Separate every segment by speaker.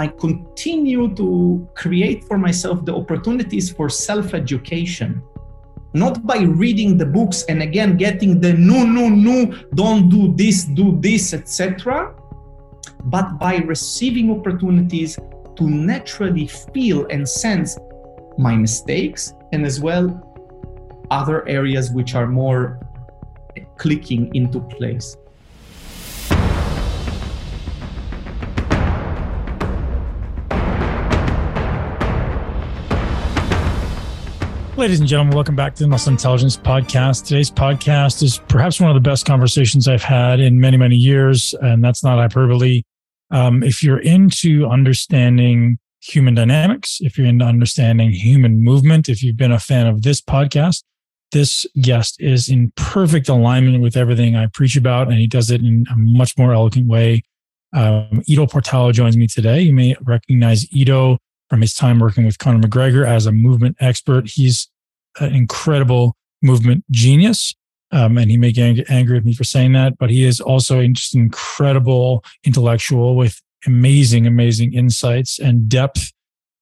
Speaker 1: I continue to create for myself the opportunities for self education. Not by reading the books and again getting the no, no, no, don't do this, do this, etc., but by receiving opportunities to naturally feel and sense my mistakes and as well other areas which are more clicking into place.
Speaker 2: Ladies and gentlemen, welcome back to the Muscle Intelligence Podcast. Today's podcast is perhaps one of the best conversations I've had in many, many years, and that's not hyperbole. Um, if you're into understanding human dynamics, if you're into understanding human movement, if you've been a fan of this podcast, this guest is in perfect alignment with everything I preach about, and he does it in a much more elegant way. Um, Ido Portal joins me today. You may recognize Ido from his time working with Conor McGregor as a movement expert. He's an incredible movement genius. Um, and he may get angry at me for saying that, but he is also just an incredible intellectual with amazing, amazing insights and depth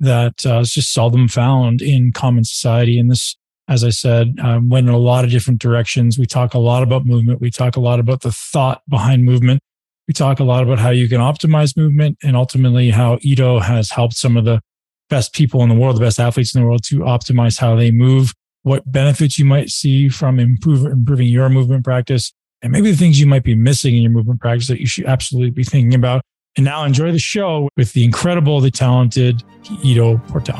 Speaker 2: that uh, is just seldom found in common society. And this, as I said, um, went in a lot of different directions. We talk a lot about movement. We talk a lot about the thought behind movement. We talk a lot about how you can optimize movement and ultimately how Ido has helped some of the best people in the world, the best athletes in the world to optimize how they move, what benefits you might see from improve, improving your movement practice, and maybe the things you might be missing in your movement practice that you should absolutely be thinking about. And now enjoy the show with the incredible, the talented Ido Portal.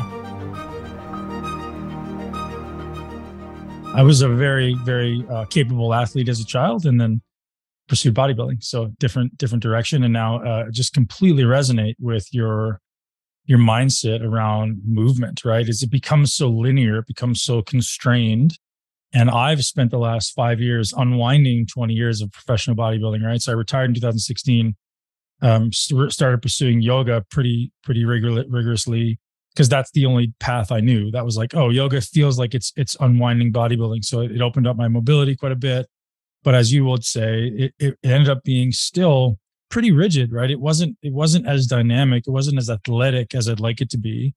Speaker 2: I was a very, very uh, capable athlete as a child, and then pursued bodybuilding. So different, different direction, and now uh, just completely resonate with your your mindset around movement, right? Is it becomes so linear, it becomes so constrained. And I've spent the last five years unwinding 20 years of professional bodybuilding, right? So I retired in 2016, um, started pursuing yoga pretty, pretty rigor- rigorously because that's the only path I knew. That was like, oh, yoga feels like it's it's unwinding bodybuilding. So it opened up my mobility quite a bit. But as you would say, it, it ended up being still pretty rigid, right? It wasn't it wasn't as dynamic, it wasn't as athletic as I'd like it to be.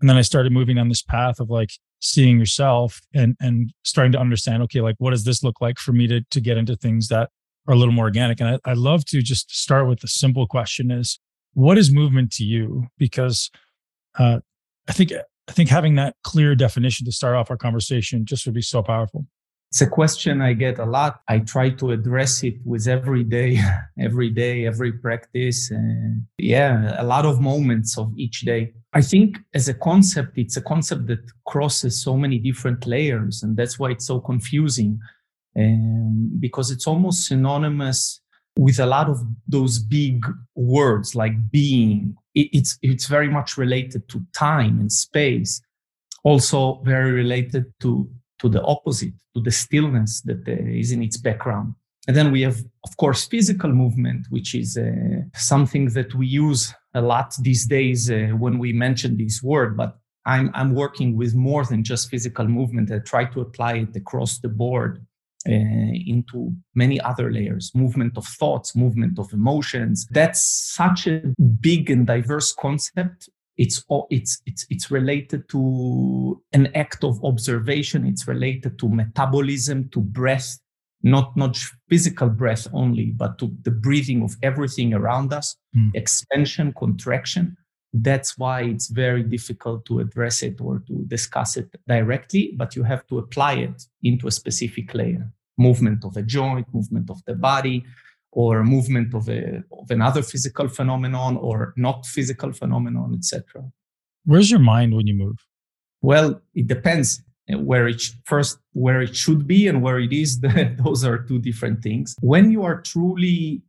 Speaker 2: And then I started moving on this path of like seeing yourself and and starting to understand, okay, like what does this look like for me to to get into things that are a little more organic? And I, I love to just start with the simple question is what is movement to you? Because uh, I think I think having that clear definition to start off our conversation just would be so powerful.
Speaker 1: It's a question I get a lot. I try to address it with every day, every day, every practice. And yeah, a lot of moments of each day. I think as a concept, it's a concept that crosses so many different layers. And that's why it's so confusing um, because it's almost synonymous with a lot of those big words like being. it's, it's very much related to time and space. Also very related to to the opposite, to the stillness that uh, is in its background. And then we have, of course, physical movement, which is uh, something that we use a lot these days uh, when we mention this word. But I'm, I'm working with more than just physical movement. I try to apply it across the board uh, into many other layers movement of thoughts, movement of emotions. That's such a big and diverse concept it's it's it's it's related to an act of observation. It's related to metabolism to breath not not physical breath only but to the breathing of everything around us mm. expansion contraction. That's why it's very difficult to address it or to discuss it directly but you have to apply it into a specific layer. Movement of a joint movement of the body or movement of, a, of another physical phenomenon or not physical phenomenon, etc.
Speaker 2: Where's your mind when you move?
Speaker 1: Well, it depends eh, where it first where it should be and where it is. Those are two different things. When you are truly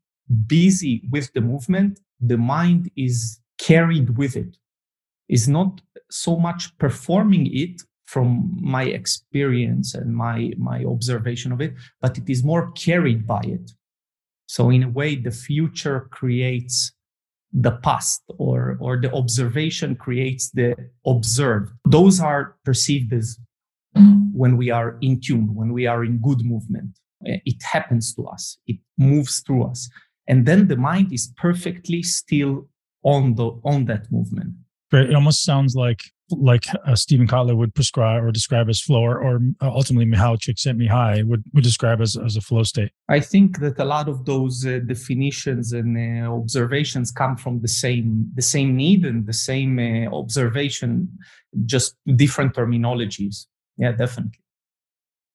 Speaker 1: busy with the movement, the mind is carried with it. Is not so much performing it from my experience and my my observation of it, but it is more carried by it. So in a way, the future creates the past or, or the observation creates the observed. Those are perceived as when we are in tune, when we are in good movement. Eh, it happens to us. It moves through us. And then the mind is perfectly still on the on that movement.
Speaker 2: It almost sounds like like uh, Steven Kotler would prescribe or describe as flow, or, or ultimately Mihaly Csikszentmihalyi would, would describe as, as a flow state.
Speaker 1: I think that a lot of those uh, definitions and uh, observations come from the same the same need and the same uh, observation, just different terminologies. Yeah, definitely.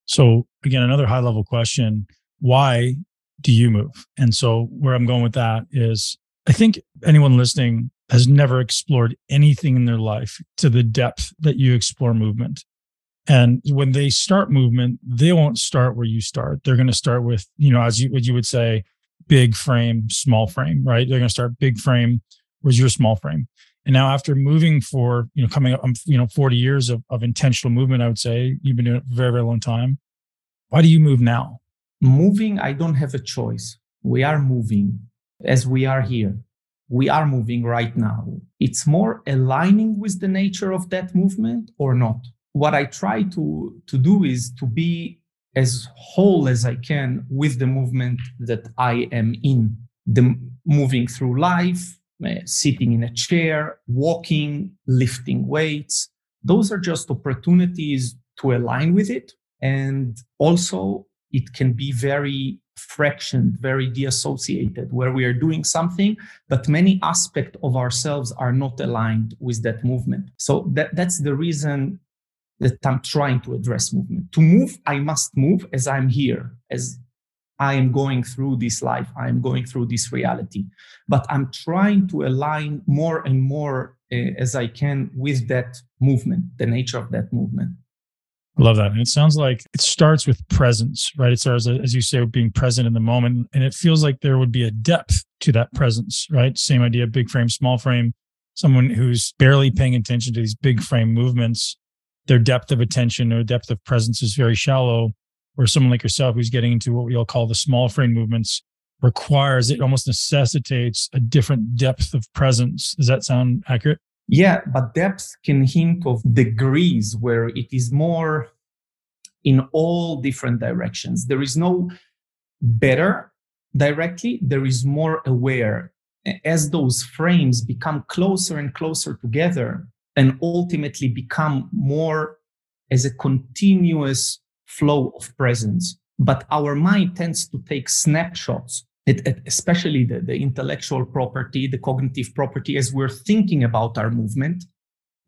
Speaker 2: So again, another high level question: Why do you move? And so where I'm going with that is, I think anyone listening has never explored anything in their life to the depth that you explore movement. And when they start movement, they won't start where you start. They're going to start with, you know, as you, you would say, big frame, small frame, right? They're going to start big frame. Where's your small frame? And now after moving for, you know, coming up, um, you know, 40 years of, of intentional movement, I would say you've been doing it for a very, very long time. Why do you move now?
Speaker 1: Moving, I don't have a choice. We are moving as we are here we are moving right now. It's more aligning with the nature of that movement or not. What I try to, to do is to be as whole as I can with the movement that I am in. The moving through life, uh, sitting in a chair, walking, lifting weights. Those are just opportunities to align with it. And also, it can be very fractioned, very deassociated, where we are doing something, but many aspects of ourselves are not aligned with that movement. So that, that's the reason that I'm trying to address movement. To move, I must move as I'm here, as I am going through this life, I am going through this reality. But I'm trying to align more and more uh, as I can with that movement, the nature of that movement.
Speaker 2: I love that. And it sounds like it starts with presence, right? It starts, as you say, being present in the moment. And it feels like there would be a depth to that presence, right? Same idea, big frame, small frame. Someone who's barely paying attention to these big frame movements, their depth of attention or depth of presence is very shallow. Or someone like yourself who's getting into what we all call the small frame movements requires, it almost necessitates a different depth of presence. Does that sound accurate?
Speaker 1: Yeah, but depth can hint of degrees where it is more in all different directions. There is no better directly, there is more aware. As those frames become closer and closer together and ultimately become more as a continuous flow of presence. But our mind tends to take snapshots it, it, especially the, the intellectual property, the cognitive property, as we're thinking about our movement,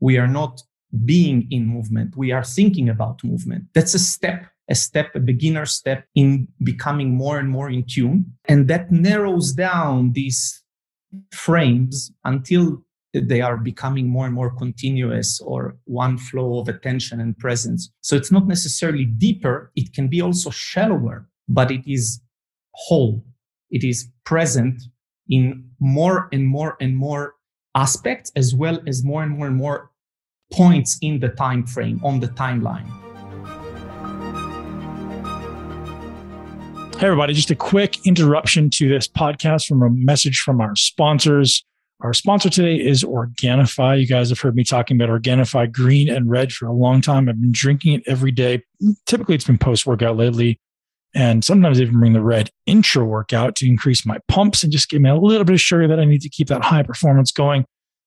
Speaker 1: we are not being in movement. We are thinking about movement. That's a step, a step, a beginner step in becoming more and more in tune. And that narrows down these frames until they are becoming more and more continuous or one flow of attention and presence. So it's not necessarily deeper. It can be also shallower, but it is whole it is present in more and more and more aspects as well as more and more and more points in the time frame on the timeline
Speaker 2: hey everybody just a quick interruption to this podcast from a message from our sponsors our sponsor today is Organifi. You guys have heard me talking about Organifi green and red for a long time. I've been drinking it every day. Typically, it's been post workout lately and sometimes even bring the red intra workout to increase my pumps and just give me a little bit of sugar that I need to keep that high performance going.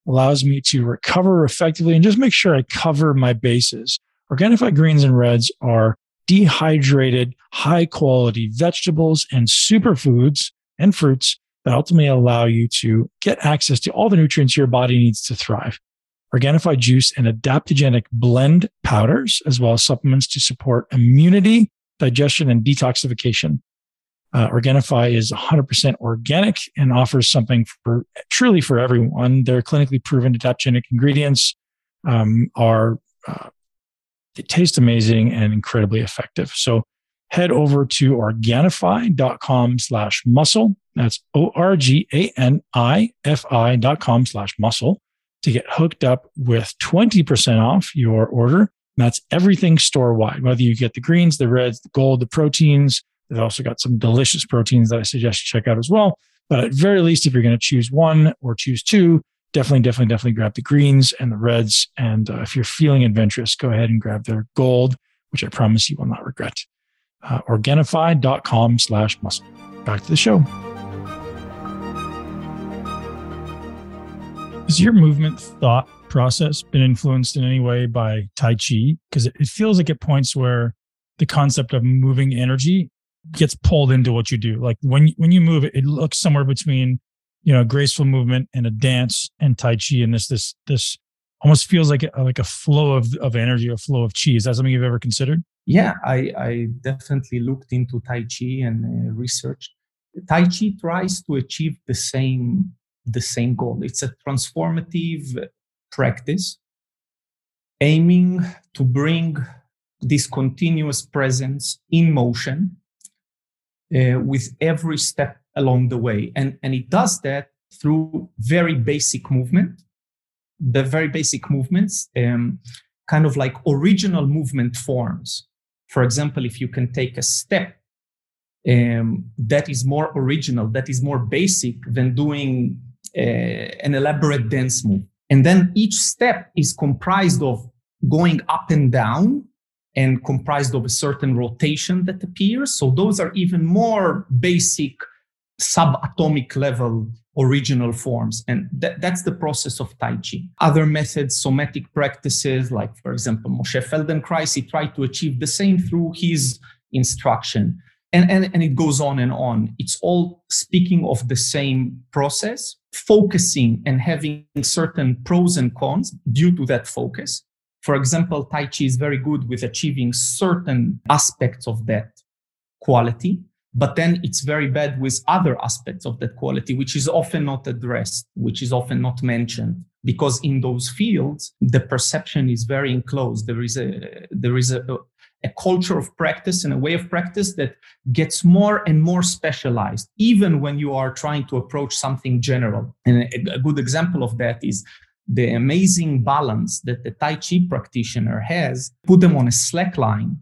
Speaker 2: Allows me to recover effectively and just make sure I cover my bases. Organifi greens and reds are dehydrated, high quality vegetables and superfoods and fruits that ultimately allow you to get access to all the nutrients your body needs to thrive. Organifi juice and adaptogenic blend powders, as well as supplements to support immunity digestion, and detoxification. Uh, Organifi is 100% organic and offers something for truly for everyone. Their clinically proven adaptogenic ingredients um, are uh, they taste amazing and incredibly effective. So head over to organifi.com slash muscle. That's O-R-G-A-N-I-F-I dot com slash muscle to get hooked up with 20% off your order that's everything store wide, whether you get the greens, the reds, the gold, the proteins. They've also got some delicious proteins that I suggest you check out as well. But at very least, if you're going to choose one or choose two, definitely, definitely, definitely grab the greens and the reds. And uh, if you're feeling adventurous, go ahead and grab their gold, which I promise you will not regret. Uh, Organifi.com slash muscle. Back to the show. Is your movement thought process been influenced in any way by Tai Chi? Because it feels like at points where the concept of moving energy gets pulled into what you do. Like when when you move, it, it looks somewhere between you know graceful movement and a dance and Tai Chi, and this this this almost feels like a, like a flow of of energy, a flow of chi. Is that something you've ever considered?
Speaker 1: Yeah, I I definitely looked into Tai Chi and uh, researched. Tai Chi tries to achieve the same the same goal. It's a transformative practice aiming to bring this continuous presence in motion uh, with every step along the way. And, and it does that through very basic movement. The very basic movements, um, kind of like original movement forms. For example, if you can take a step um, that is more original, that is more basic than doing uh, an elaborate dance move. And then each step is comprised of going up and down and comprised of a certain rotation that appears. So those are even more basic subatomic level original forms. And that, that's the process of Tai Chi. Other methods, somatic practices, like for example, Moshe Feldenkrais, he tried to achieve the same through his instruction. And, and, and it goes on and on. It's all speaking of the same process, focusing and having certain pros and cons due to that focus. For example, Tai Chi is very good with achieving certain aspects of that quality, but then it's very bad with other aspects of that quality, which is often not addressed, which is often not mentioned. Because in those fields, the perception is very enclosed. There is a there is a, a culture of practice and a way of practice that gets more and more specialized, even when you are trying to approach something general. And a, a good example of that is the amazing balance that the Tai Chi practitioner has, put them on a slack line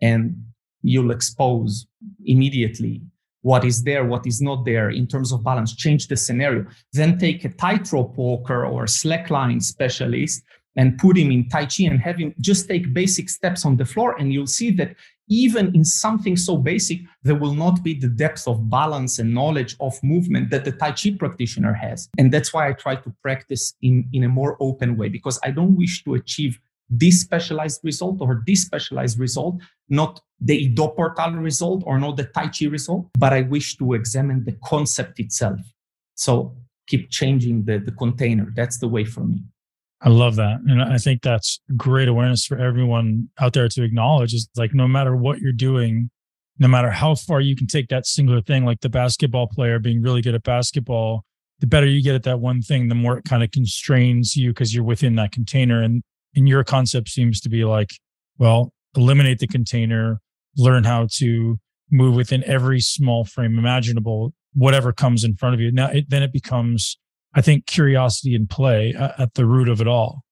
Speaker 1: and you'll expose immediately what is there, what is not there in terms of balance, change the scenario. Then take a tightrope walker or slackline specialist and put him in Tai Chi and have him just take basic steps on the floor. And you'll see that even in something so basic, there will not be the depth of balance and knowledge of movement that the Tai Chi practitioner has. And that's why I try to practice in, in a more open way because I don't wish to achieve this specialized result or this specialized result, not the Ido Portal result or not the Tai Chi result, but I wish to examine the concept itself. So keep changing the, the container. That's the way for me.
Speaker 2: I love that. And I think that's great awareness for everyone out there to acknowledge is like no matter what you're doing, no matter how far you can take that singular thing, like the basketball player being really good at basketball, the better you get at that one thing, the more it kind of constrains you because you're within that container. And and your concept seems to be like, well, eliminate the container, learn how to move within every small frame imaginable, whatever comes in front of you. Now, it, then it becomes I think curiosity and play uh, at the root of it all.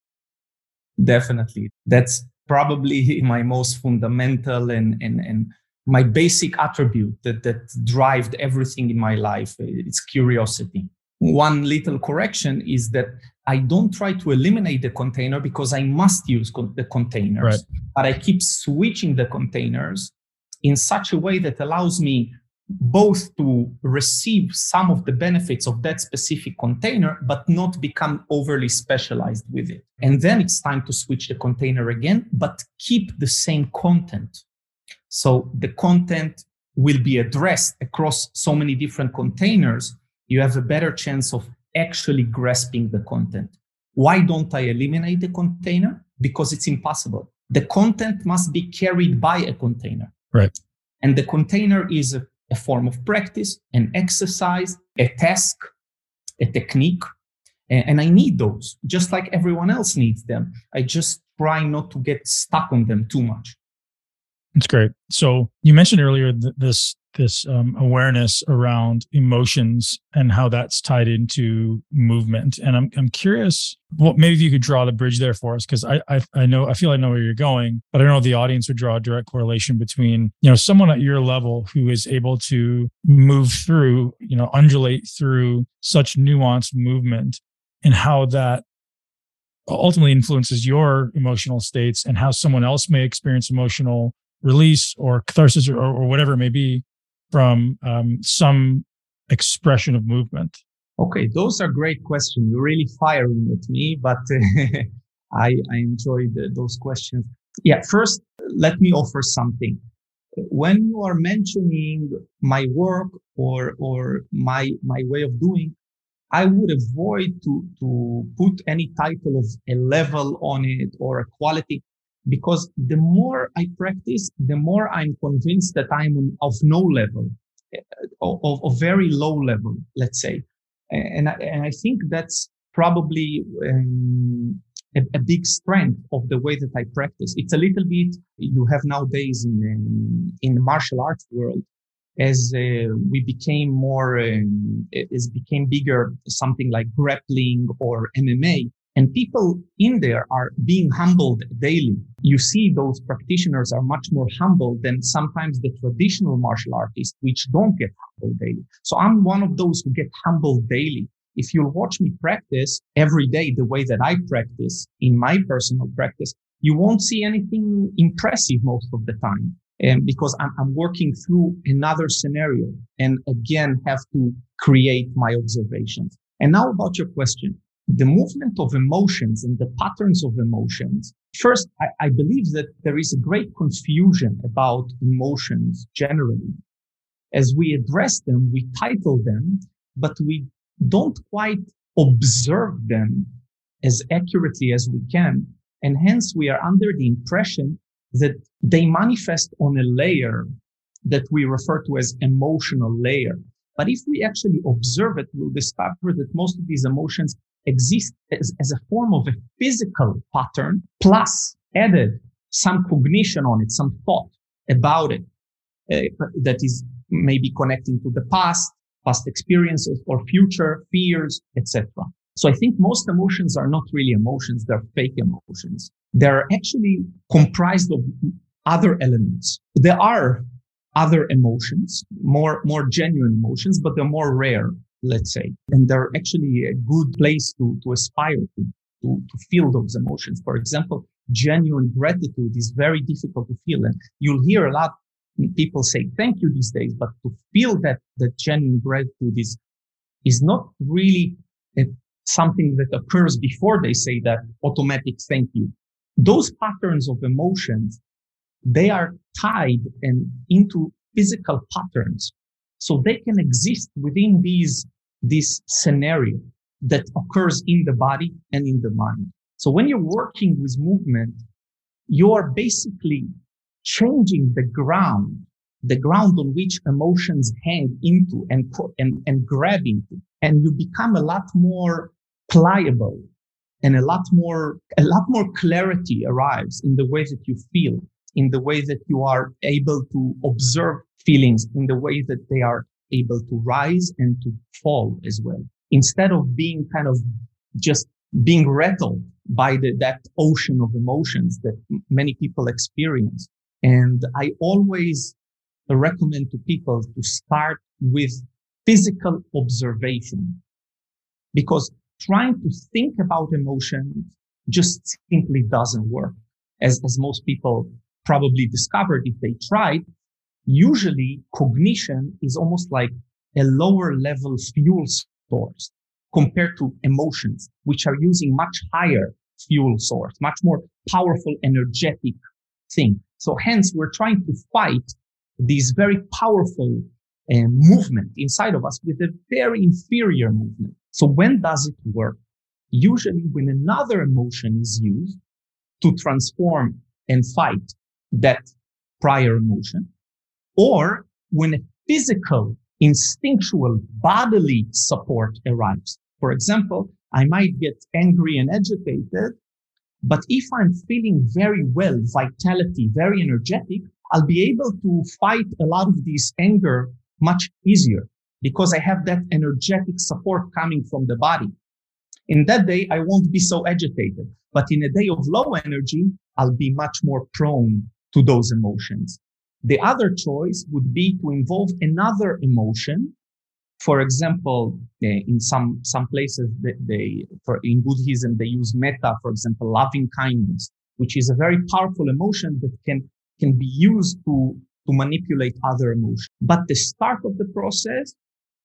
Speaker 1: Definitely. That's probably my most fundamental and, and, and my basic attribute that, that drives everything in my life. Uh, it's curiosity. One little correction is that I don't try to eliminate the container because I must use con- the containers, right. but I keep switching the containers in such a way that allows me both to receive some of the benefits of that specific container, but not become overly specialized with it. And then it's time to switch the container again, but keep the same content. So the content will be addressed across so many different containers. You have a better chance of actually grasping the content. Why don't I eliminate the container? Because it's impossible. The content must be carried by a container.
Speaker 2: Right.
Speaker 1: And the container is a a form of practice, an exercise, a task, a technique. And I need those just like everyone else needs them. I just try not to get stuck on them too much.
Speaker 2: That's great. So you mentioned earlier this this um, awareness around emotions and how that's tied into movement. And I'm I'm curious, well, maybe you could draw the bridge there for us, because I, I I know I feel I know where you're going, but I don't know if the audience would draw a direct correlation between you know someone at your level who is able to move through, you know, undulate through such nuanced movement and how that ultimately influences your emotional states and how someone else may experience emotional release or catharsis or, or whatever it may be from um, some expression of movement.
Speaker 1: Okay, those are great questions. You're really firing at me, but I, I enjoyed those questions. Yeah, first, let me offer something. When you are mentioning my work or, or my, my way of doing, I would avoid to, to put any title of a level on it or a quality because the more I practice, the more I'm convinced that I'm of no level, of, of very low level, let's say. And I, and I think that's probably um, a, a, big strength of the way that I practice. It's a little bit you have nowadays in um, in the martial arts world as uh, we became more um, as became bigger something like grappling or MMA and people in there are being humbled daily. You see those practitioners are much more humble than sometimes the traditional martial artists, which don't get humbled daily. So I'm one of those who get humbled daily. If you'll watch me practice every day the way that I practice in my personal practice, you won't see anything impressive most of the time. And because I'm, I'm working through another scenario and again have to create my observations. And now about your question the movement of emotions and the patterns of emotions. First, I, I, believe that there is a great confusion about emotions generally. As we address them, we title them, but we don't quite observe them as accurately as we can. And hence we are under the impression that they manifest on a layer that we refer to as emotional layer. But if we actually observe it, we'll discover that most of these emotions exist as, as a form of a physical pattern plus added some cognition on it, some thought about it uh, that is maybe connecting to the past, past experiences or future fears, etc. So I think most emotions are not really emotions. They're fake emotions. They're actually comprised of other elements. There are other emotions, more, more genuine emotions, but they're more rare let's say. And they're actually a good place to, to aspire to, to, to feel those emotions. For example, genuine gratitude is very difficult to feel. And you'll hear a lot people say thank you these days, but to feel that, that genuine gratitude is, is not really a, something that occurs before they say that automatic thank you. Those patterns of emotions, they are tied and into physical patterns. So they can exist within these this scenario that occurs in the body and in the mind. So when you're working with movement, you're basically changing the ground, the ground on which emotions hang into and, and, and grab into. And you become a lot more pliable and a lot more, a lot more clarity arrives in the way that you feel, in the way that you are able to observe feelings, in the way that they are able to rise and to fall as well. Instead of being kind of just being rattled by the, that ocean of emotions that many people experience. And I always recommend to people to start with physical observation because trying to think about emotions just simply doesn't work. As, as most people probably discovered if they tried, usually cognition is almost like a lower level fuel source compared to emotions, which are using much higher fuel source, much more powerful, energetic thing. So hence we're trying to fight this very powerful uh, movement inside of us with a very inferior movement. So when does it work? Usually when another emotion is used to transform and fight that prior emotion or when a physical, instinctual, bodily support arrives. For example, I might get angry and agitated, but if I'm feeling very well, vitality, very energetic, I'll be able to fight a lot of this anger much easier because I have that energetic support coming from the body. In that day, I won't be so agitated, but in a day of low energy, I'll be much more prone to those emotions. The other choice would be to involve another emotion. For example, in some, some places they for in Buddhism, they use metta, for example, loving kindness, which is a very powerful emotion that can, can be used to, to manipulate other emotions. But the start of the process,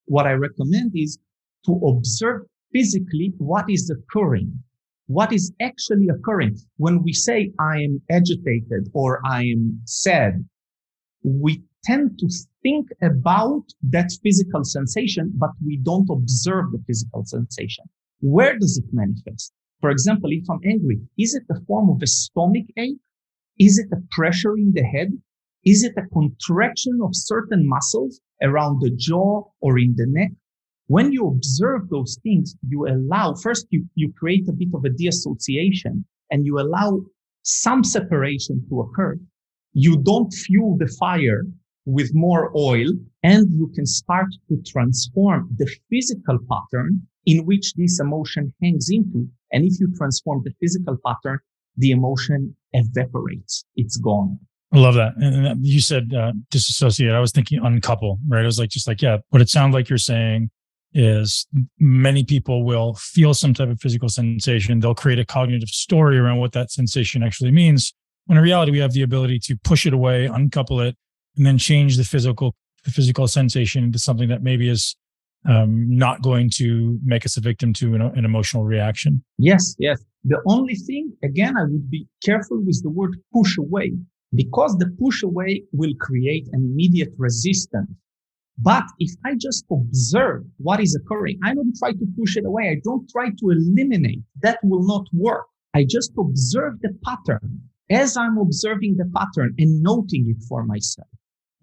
Speaker 1: what I recommend is to observe physically what is occurring, what is actually occurring. When we say I am agitated or I am sad, we tend to think about that physical sensation, but we don't observe the physical sensation. Where does it manifest? For example, if I'm angry, is it a form of a stomach ache? Is it a pressure in the head? Is it a contraction of certain muscles around the jaw or in the neck? When you observe those things, you allow, first you, you create a bit of a deassociation and you allow some separation to occur. You don't fuel the fire with more oil and you can start to transform the physical pattern in which this emotion hangs into. And if you transform the physical pattern, the emotion evaporates. It's gone.
Speaker 2: I love that. And you said uh, disassociate. I was thinking uncouple, right? I was like, just like, yeah, what it sounds like you're saying is many people will feel some type of physical sensation. They'll create a cognitive story around what that sensation actually means. When in reality, we have the ability to push it away, uncouple it, and then change the physical the physical sensation into something that maybe is um, not going to make us a victim to an, an emotional reaction.
Speaker 1: Yes, yes. The only thing, again, I would be careful with the word push away because the push away will create an immediate resistance. But if I just observe what is occurring, I don't try to push it away. I don't try to eliminate. That will not work. I just observe the pattern as I'm observing the pattern and noting it for myself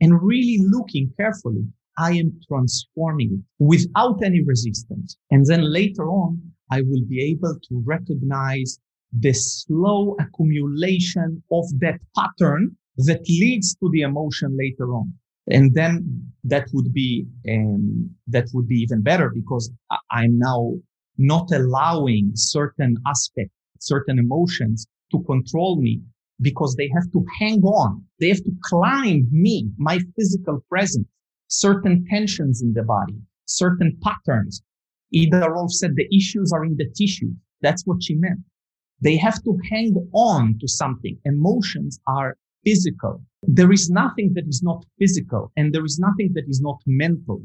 Speaker 1: and really looking carefully. I am transforming it without any resistance. And then later on, I will be able to recognize the slow accumulation of that pattern that leads to the emotion later on. And then that would be, um, that would be even better because I'm now not allowing certain aspects, certain emotions to control me because they have to hang on. They have to climb me, my physical presence, certain tensions in the body, certain patterns. Ida Rolf said the issues are in the tissue. That's what she meant. They have to hang on to something. Emotions are physical. There is nothing that is not physical and there is nothing that is not mental,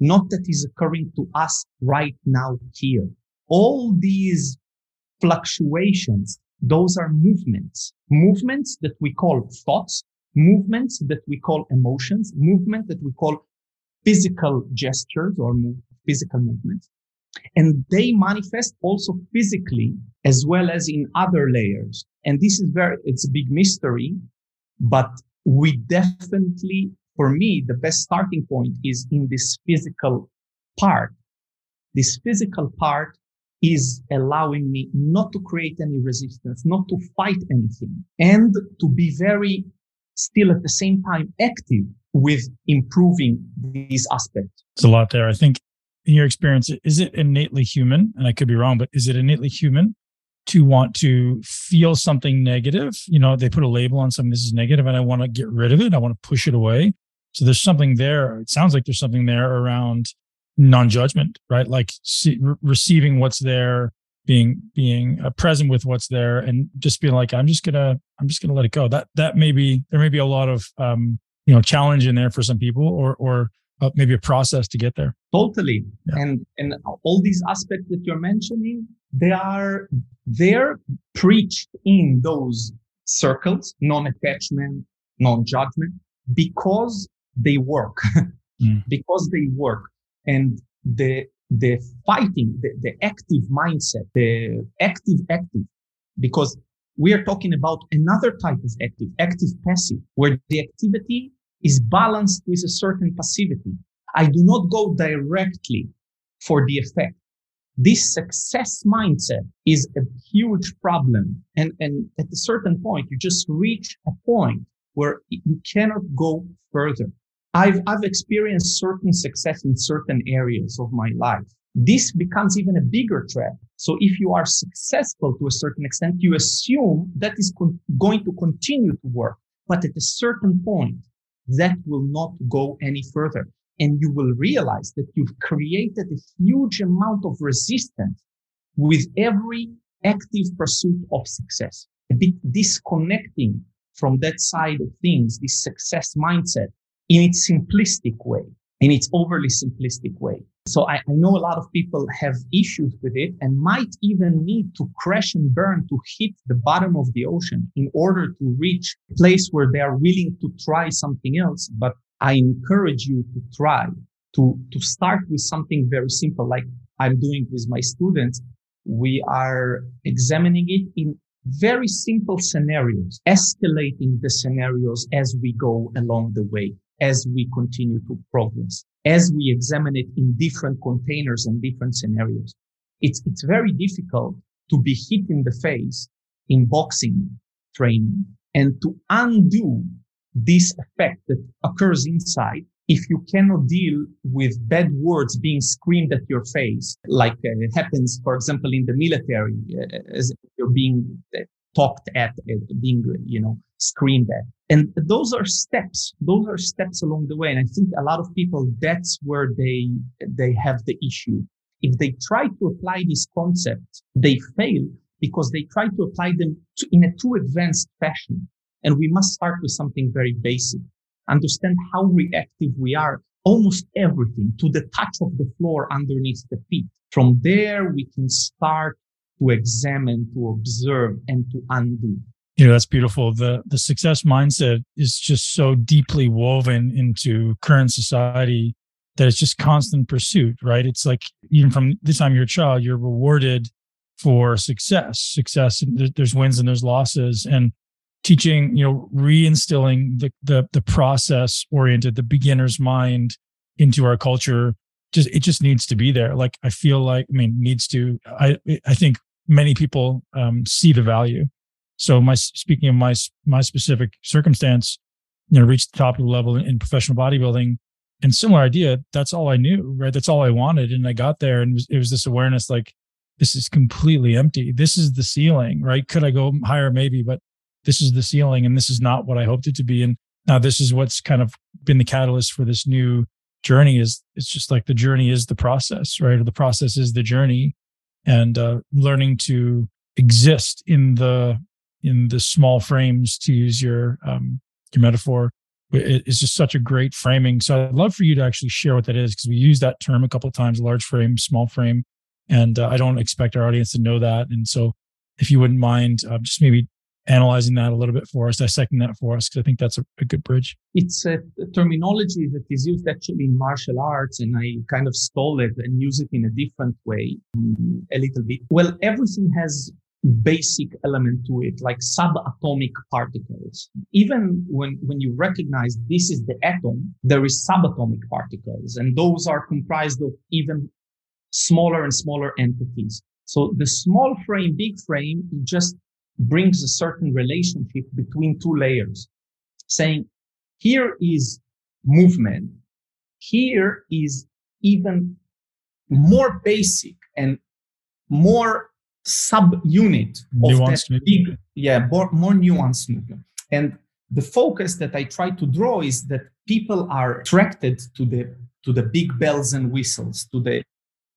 Speaker 1: not that is occurring to us right now here. All these fluctuations, those are movements, movements that we call thoughts, movements that we call emotions, movement that we call physical gestures or physical movements. And they manifest also physically as well as in other layers. And this is very, it's a big mystery, but we definitely, for me, the best starting point is in this physical part. This physical part is allowing me not to create any resistance, not to fight anything and to be very still at the same time active with improving these aspects.
Speaker 2: It's a lot there. I think in your experience, is it innately human? And I could be wrong, but is it innately human to want to feel something negative? You know, they put a label on something, this is negative, and I want to get rid of it. I want to push it away. So there's something there. It sounds like there's something there around non-judgment, right? Like see, re- receiving what's there, being being uh, present with what's there, and just being like, I'm just gonna, I'm just gonna let it go. That that may be there may be a lot of um, you know challenge in there for some people, or or uh, maybe a process to get there.
Speaker 1: Totally. Yeah. And, and all these aspects that you're mentioning, they are, they're preached in those circles, non-attachment, non-judgment, because they work, mm. because they work. And the, the fighting, the, the active mindset, the active, active, because we are talking about another type of active, active passive, where the activity is balanced with a certain passivity. I do not go directly for the effect. This success mindset is a huge problem. And, and at a certain point, you just reach a point where you cannot go further. I've, I've experienced certain success in certain areas of my life. This becomes even a bigger trap. So if you are successful to a certain extent, you assume that is con- going to continue to work. But at a certain point, that will not go any further. And you will realize that you've created a huge amount of resistance with every active pursuit of success, a bit disconnecting from that side of things, this success mindset in its simplistic way, in its overly simplistic way. So I, I, know a lot of people have issues with it and might even need to crash and burn to hit the bottom of the ocean in order to reach a place where they are willing to try something else. But I encourage you to try to, to start with something very simple, like I'm doing with my students. We are examining it in very simple scenarios, escalating the scenarios as we go along the way, as we continue to progress, as we examine it in different containers and different scenarios. It's, it's very difficult to be hit in the face in boxing training and to undo this effect that occurs inside if you cannot deal with bad words being screamed at your face, like uh, happens, for example, in the military, uh, as you're being uh, talked at, uh, being, you know, screamed that. And those are steps. Those are steps along the way. And I think a lot of people, that's where they, they have the issue. If they try to apply this concept, they fail because they try to apply them to, in a too advanced fashion. And we must start with something very basic understand how reactive we are, almost everything to the touch of the floor underneath the feet. From there, we can start to examine, to observe and to undo.
Speaker 2: You know, that's beautiful. The, the success mindset is just so deeply woven into current society that it's just constant pursuit, right? It's like even from the time you're a child, you're rewarded for success, success. There's wins and there's losses. And teaching, you know, reinstilling the the, the process oriented, the beginner's mind into our culture. Just it just needs to be there. Like I feel like, I mean, needs to. I I think many people um, see the value. So my speaking of my my specific circumstance, you know, reached the top of the level in, professional bodybuilding, and similar idea. That's all I knew, right? That's all I wanted, and I got there, and it was, it was this awareness, like this is completely empty. This is the ceiling, right? Could I go higher? Maybe, but this is the ceiling and this is not what I hoped it to be. And now this is what's kind of been the catalyst for this new journey is it's just like the journey is the process, right? Or the process is the journey and uh, learning to exist in the, in the small frames to use your, um, your metaphor it's just such a great framing. So I'd love for you to actually share what that is because we use that term a couple of times, large frame, small frame. And uh, I don't expect our audience to know that. And so if you wouldn't mind uh, just maybe analyzing that a little bit for us, dissecting that for us, because I think that's a, a, good bridge.
Speaker 1: It's a terminology that is used actually in martial arts, and I kind of stole it and use it in a different way a little bit. Well, everything has basic element to it, like subatomic particles. Even when, when you recognize this is the atom, there is subatomic particles, and those are comprised of even smaller and smaller entities. So the small frame, big frame, just brings a certain relationship between two layers, saying here is movement. Here is even more basic and more subunit of that big, yeah, more, more nuanced movement. And the focus that I try to draw is that people are attracted to the to the big bells and whistles, to the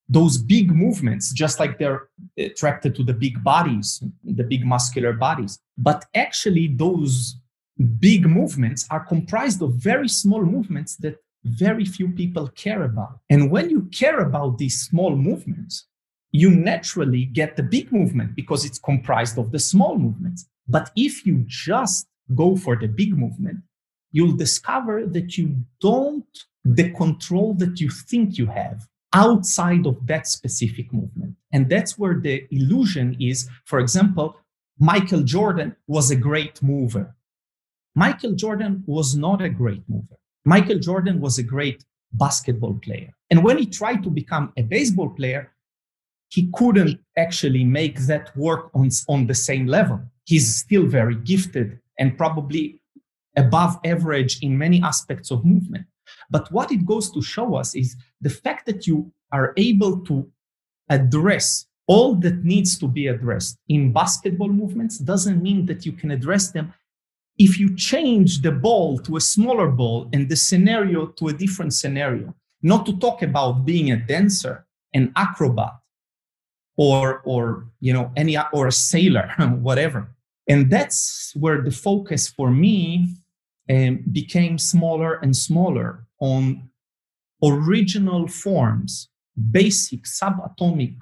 Speaker 1: those big movements, just like they're attracted to the big bodies, the big muscular bodies. But actually, those big movements are comprised of very small movements that very few people care about. And when you care about these small movements, you naturally get the big movement because it's comprised of the small movements. But if you just go for the big movement, you'll discover that you don't the control that you think you have outside of that specific movement. And that's where the illusion is. For example, Michael Jordan was a great mover. Michael Jordan was not a great mover. Michael Jordan was a great basketball player. And when he tried to become a baseball player, he couldn't actually make that work on, on the same level. He's still very gifted and probably above average in many aspects of movement. But what it goes to show us is the fact that you are able to address all that needs to be addressed in basketball movements doesn't mean that you can address them if you change the ball to a smaller ball and the scenario to a different scenario. Not to talk about being a dancer, an acrobat, or or you know any or a sailor, whatever. And that's where the focus for me um, became smaller and smaller on original forms basic subatomic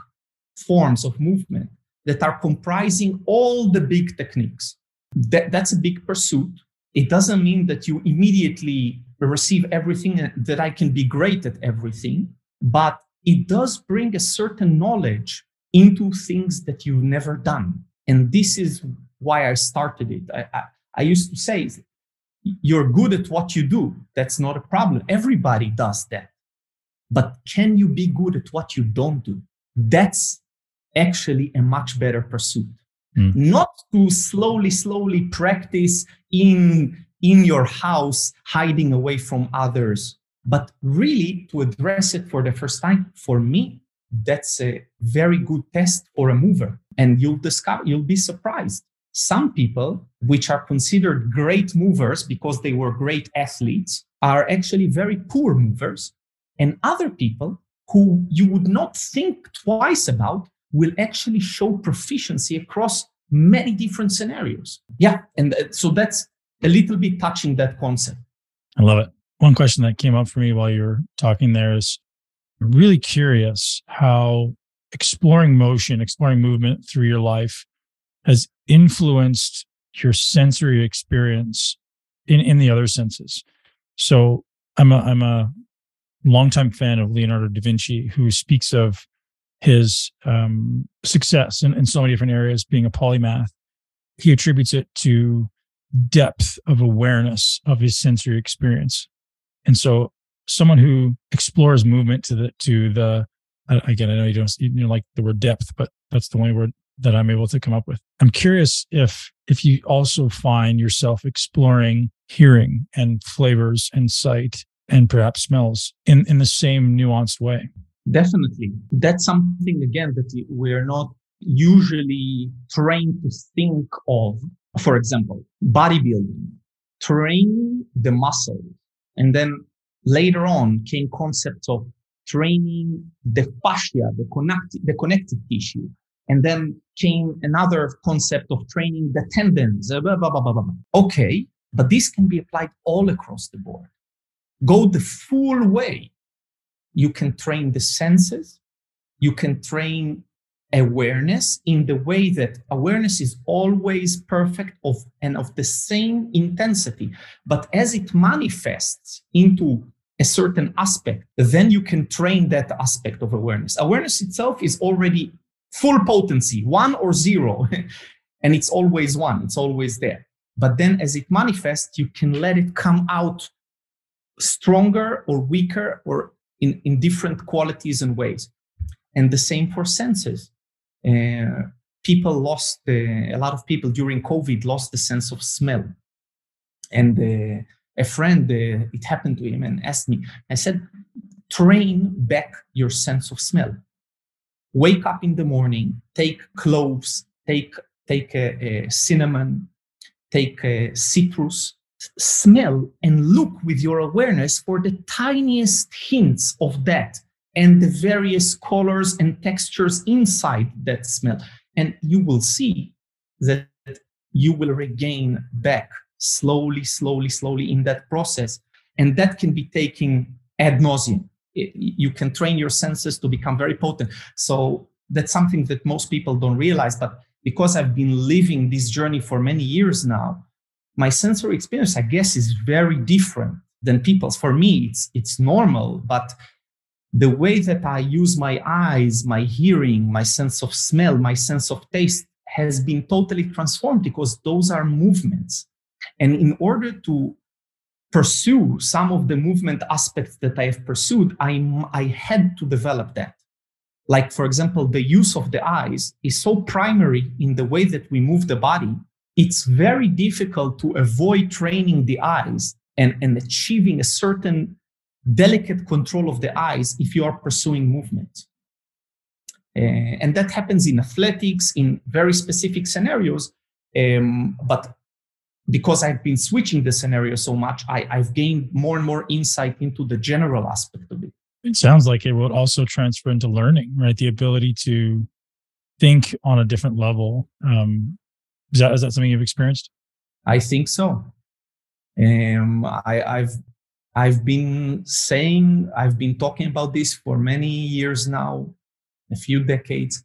Speaker 1: forms of movement that are comprising all the big techniques. That, that's a big pursuit. It doesn't mean that you immediately receive everything that I can be great at everything, but it does bring a certain knowledge into things that you've never done. And this is why I started it. I, I, I used to say, you're good at what you do. That's not a problem. Everybody does that. But can you be good at what you don't do? That's actually a much better pursuit. Mm. Not to slowly, slowly practice in, in your house, hiding away from others, but really to address it for the first time. For me, that's a very good test for a mover. And you'll discover, you'll be surprised. Some people, which are considered great movers because they were great athletes, are actually very poor movers. And other people who you would not think twice about will actually show proficiency across many different scenarios. Yeah. And uh, so that's a little bit touching that concept.
Speaker 2: I love it. One question that came up for me while you were talking there is I'm really curious how exploring motion, exploring movement through your life has influenced your sensory experience in, in the other senses. So I'm a, I'm a longtime fan of Leonardo da Vinci, who speaks of his um, success in, in so many different areas, being a polymath. He attributes it to depth of awareness of his sensory experience. And so someone who explores movement to the, to the, again, I know you don't, you know, like the word depth, but that's the only word that I'm able to come up with. I'm curious if, if you also find yourself exploring hearing and flavors and sight and perhaps smells in, in the same nuanced way.
Speaker 1: Definitely. That's something, again, that we're not usually trained to think of. For example, bodybuilding, training the muscle. And then later on came concepts of training the fascia, the, the connective tissue. And then came another concept of training the tendons. Blah, blah, blah, okay, but this can be applied all across the board. Go the full way you can train the senses, you can train awareness in the way that awareness is always perfect of and of the same intensity but as it manifests into a certain aspect then you can train that aspect of awareness awareness itself is already full potency one or zero and it's always one it's always there but then as it manifests you can let it come out stronger or weaker or in, in different qualities and ways. And the same for senses. Uh, people lost, uh, a lot of people during COVID lost the sense of smell. And uh, a friend, uh, it happened to him and asked me, I said, train back your sense of smell. Wake up in the morning, take cloves, take, take a, a cinnamon, take a citrus, smell and look with your awareness for the tiniest hints of that and the various colors and textures inside that smell. And you will see that you will regain back slowly, slowly, slowly in that process. And that can be taken ad nauseum. You can train your senses to become very potent. So that's something that most people don't realize. But because I've been living this journey for many years now, my sensory experience, I guess, is very different than people's. For me, it's it's normal, but the way that I use my eyes, my hearing, my sense of smell, my sense of taste has been totally transformed because those are movements. And in order to pursue some of the movement aspects that I have pursued, I, I had to develop that. Like, for example, the use of the eyes is so primary in the way that we move the body it's very difficult to avoid training the eyes and, and achieving a certain delicate control of the eyes if you are pursuing movement. Uh, and that happens in athletics in very specific scenarios. Um, but because I've been switching the scenario so much, I, I've gained more and more insight into the general aspect of it.
Speaker 2: It sounds like it would also transfer into learning, right? The ability to think on a different level um, is that is that something you've experienced?
Speaker 1: I think so. Um, I, I've I've been saying, I've been talking about this for many years now, a few decades.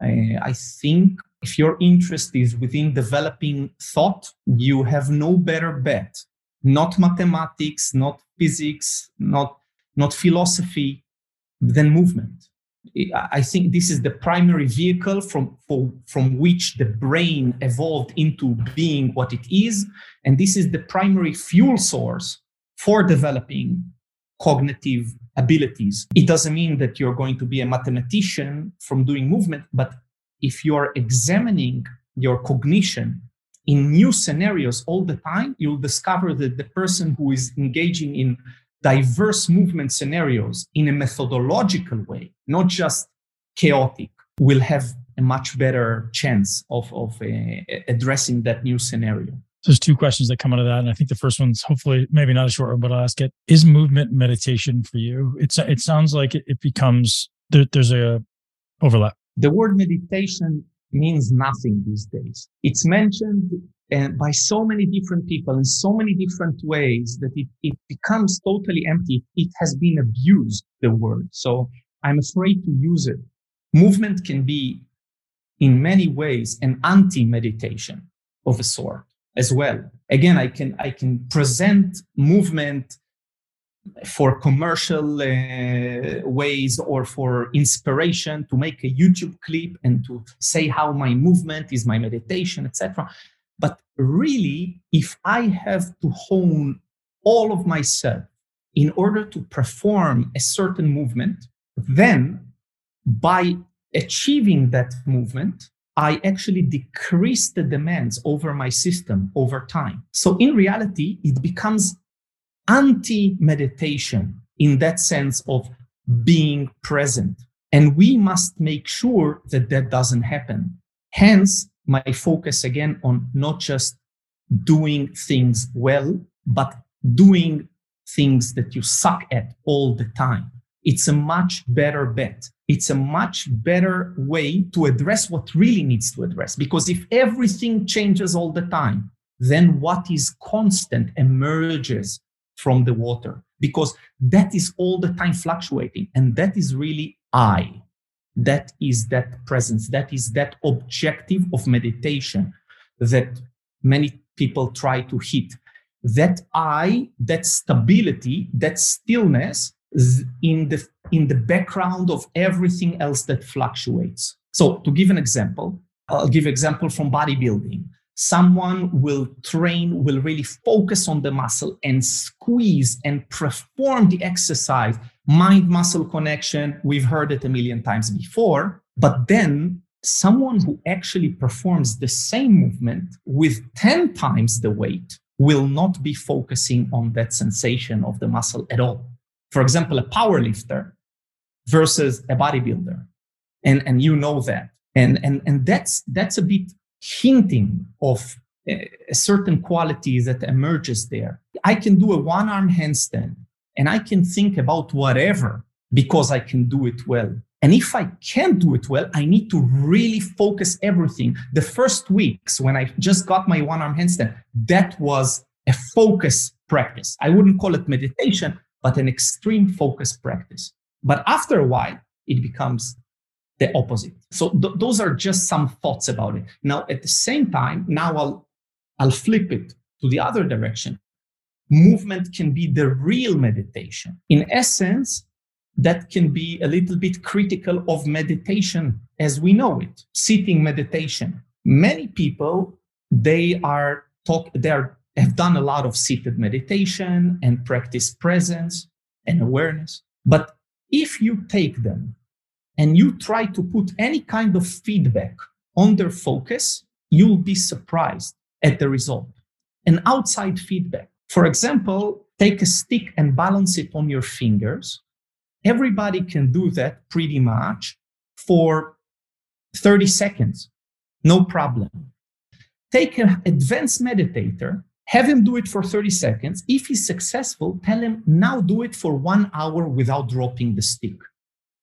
Speaker 1: I, I think if your interest is within developing thought, you have no better bet. Not mathematics, not physics, not, not philosophy, than movement. I think this is the primary vehicle from, for, from which the brain evolved into being what it is. And this is the primary fuel source for developing cognitive abilities. It doesn't mean that you're going to be a mathematician from doing movement, but if you're examining your cognition in new scenarios all the time, you'll discover that the person who is engaging in diverse movement scenarios in a methodological way, not just chaotic, will have a much better chance of, of uh, addressing that new scenario.
Speaker 2: There's two questions that come out of that. And I think the first one's hopefully maybe not a short one, but I'll ask it. Is movement meditation for you? It's, it sounds like it, it becomes, there, there's a overlap.
Speaker 1: The word meditation means nothing these days. It's mentioned and by so many different people in so many different ways that it, it becomes totally empty. It has been abused, the word. So I'm afraid to use it. Movement can be in many ways an anti-meditation of a sort as well. Again, I can, I can present movement for commercial uh, ways or for inspiration to make a youtube clip and to say how my movement is my meditation etc but really, if I have to hone all of myself in order to perform a certain movement, then by achieving that movement, I actually decrease the demands over my system over time. So in reality, it becomes anti meditation in that sense of being present. And we must make sure that that doesn't happen. Hence, my focus again on not just doing things well, but doing things that you suck at all the time. It's a much better bet. It's a much better way to address what really needs to address. Because if everything changes all the time, then what is constant emerges from the water because that is all the time fluctuating. And that is really I. That is that presence that is that objective of meditation that many people try to hit. That i that stability that stillness in the in the background of everything else that fluctuates. So to give an example i'll give example from bodybuilding someone will train will really focus on the muscle and squeeze and perform the exercise mind muscle connection. We've heard it a million times before. But then someone who actually performs the same movement with 10 times the weight will not be focusing on that sensation of the muscle at all. For example, a power lifter versus a bodybuilder. And, and you know that. And, and, and that's, that's a bit hinting of a, a certain quality that emerges there. I can do a one arm handstand and I can think about whatever because I can do it well. And if I can't do it well, I need to really focus everything. The first weeks when I just got my one arm handstand, that was a focus practice. I wouldn't call it meditation, but an extreme focus practice. But after a while, it becomes the opposite. So th- those are just some thoughts about it. Now, at the same time, now I'll, I'll flip it to the other direction movement can be the real meditation. In essence, that can be a little bit critical of meditation as we know it, sitting meditation. Many people, they are talk, they are, have done a lot of seated meditation and practice presence and awareness. But if you take them and you try to put any kind of feedback on their focus, you'll be surprised at the result. An outside feedback for example, take a stick and balance it on your fingers. Everybody can do that pretty much for 30 seconds, no problem. Take an advanced meditator, have him do it for 30 seconds. If he's successful, tell him now do it for one hour without dropping the stick.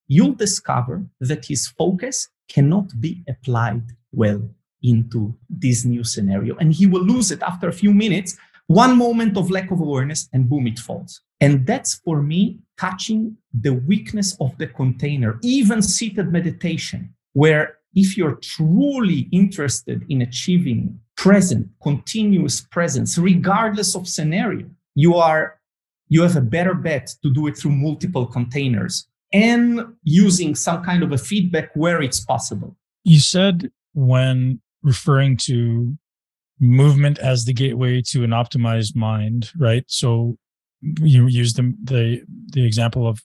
Speaker 1: You'll discover that his focus cannot be applied well into this new scenario. And he will lose it after a few minutes one moment of lack of awareness and boom, it falls. And that's for me touching the weakness of the container, even seated meditation, where if you're truly interested in achieving present, continuous presence, regardless of scenario, you are you have a better bet to do it through multiple containers and using some kind of a feedback where it's possible.
Speaker 2: You said when referring to movement as the gateway to an optimized mind, right? So you use the the the example of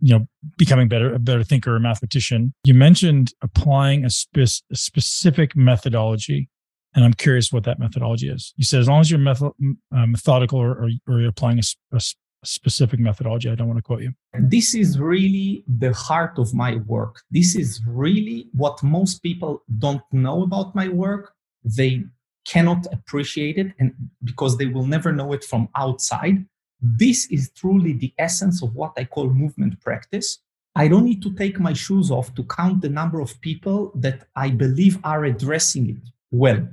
Speaker 2: you know becoming better a better thinker or mathematician. You mentioned applying a, spe- a specific methodology, and I'm curious what that methodology is. You said as long as you're uh, methodical or, or, or, you're applying a, a specific methodology. I don't want to quote you.
Speaker 1: This is really the heart of my work. This is really what most people don't know about my work. They cannot appreciate it and because they will never know it from outside. This is truly the essence of what I call movement practice. I don't need to take my shoes off to count the number of people that I believe are addressing it well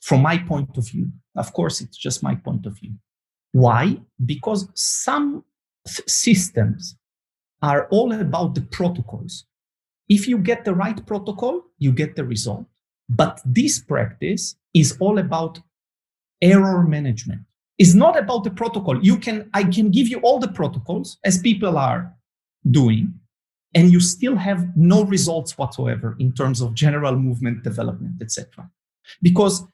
Speaker 1: from my point of view. Of course, it's just my point of view. Why? Because some systems are all about the protocols. If you get the right protocol, you get the result. But this practice is all about error management. It's not about the protocol. You can, I can give you all the protocols as people are doing, and you still have no results whatsoever in terms of general movement development, etc. Because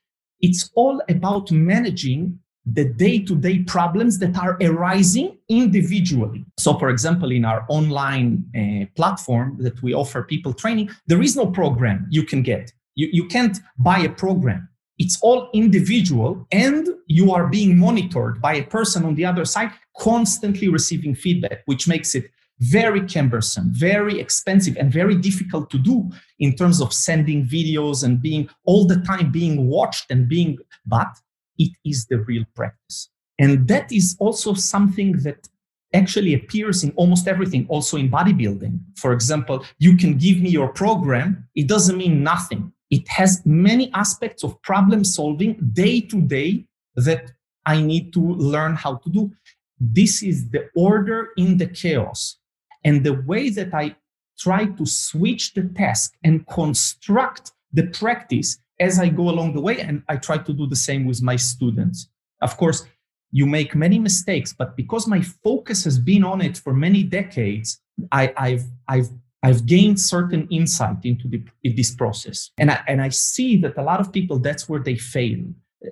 Speaker 1: it's all about managing the day-to-day problems that are arising individually. So, for example, in our online uh, platform that we offer people training, there is no program you can get. You, you can't buy a program. It's all individual, and you are being monitored by a person on the other side, constantly receiving feedback, which makes it very cumbersome, very expensive, and very difficult to do in terms of sending videos and being all the time being watched and being. But it is the real practice. And that is also something that actually appears in almost everything, also in bodybuilding. For example, you can give me your program, it doesn't mean nothing. It has many aspects of problem solving day to day that I need to learn how to do. This is the order in the chaos. And the way that I try to switch the task and construct the practice as I go along the way. And I try to do the same with my students. Of course, you make many mistakes, but because my focus has been on it for many decades, I, have I've I've gained certain insight into the, this process. And I, and I see that a lot of people, that's where they fail.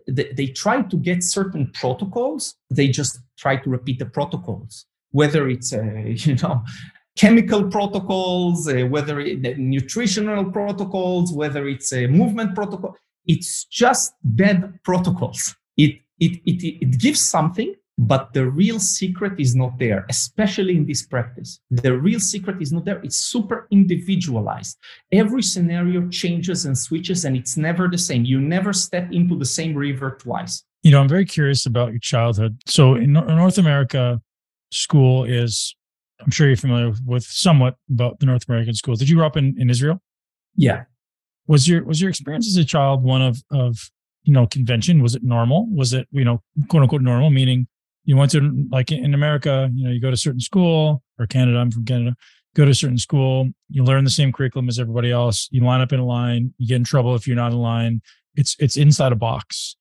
Speaker 1: They, they try to get certain protocols. They just try to repeat the protocols, whether it's, a, you know, chemical protocols, uh, whether it, nutritional protocols, whether it's a movement protocol. It's just dead protocols. It, it, it, it gives something, but the real secret is not there, especially in this practice. The real secret is not there. It's super individualized. Every scenario changes and switches, and it's never the same. You never step into the same river twice.
Speaker 2: You know, I'm very curious about your childhood. So in North America, school is I'm sure you're familiar with somewhat about the North American schools. Did you grow up in, in Israel?
Speaker 1: Yeah.
Speaker 2: Was your was your experience as a child one of of you know convention? Was it normal? Was it you know quote unquote normal? Meaning you went to like in America, you know, you go to a certain school or Canada. I'm from Canada. Go to a certain school, you learn the same curriculum as everybody else. You line up in a line. You get in trouble if you're not in line. It's it's inside a box,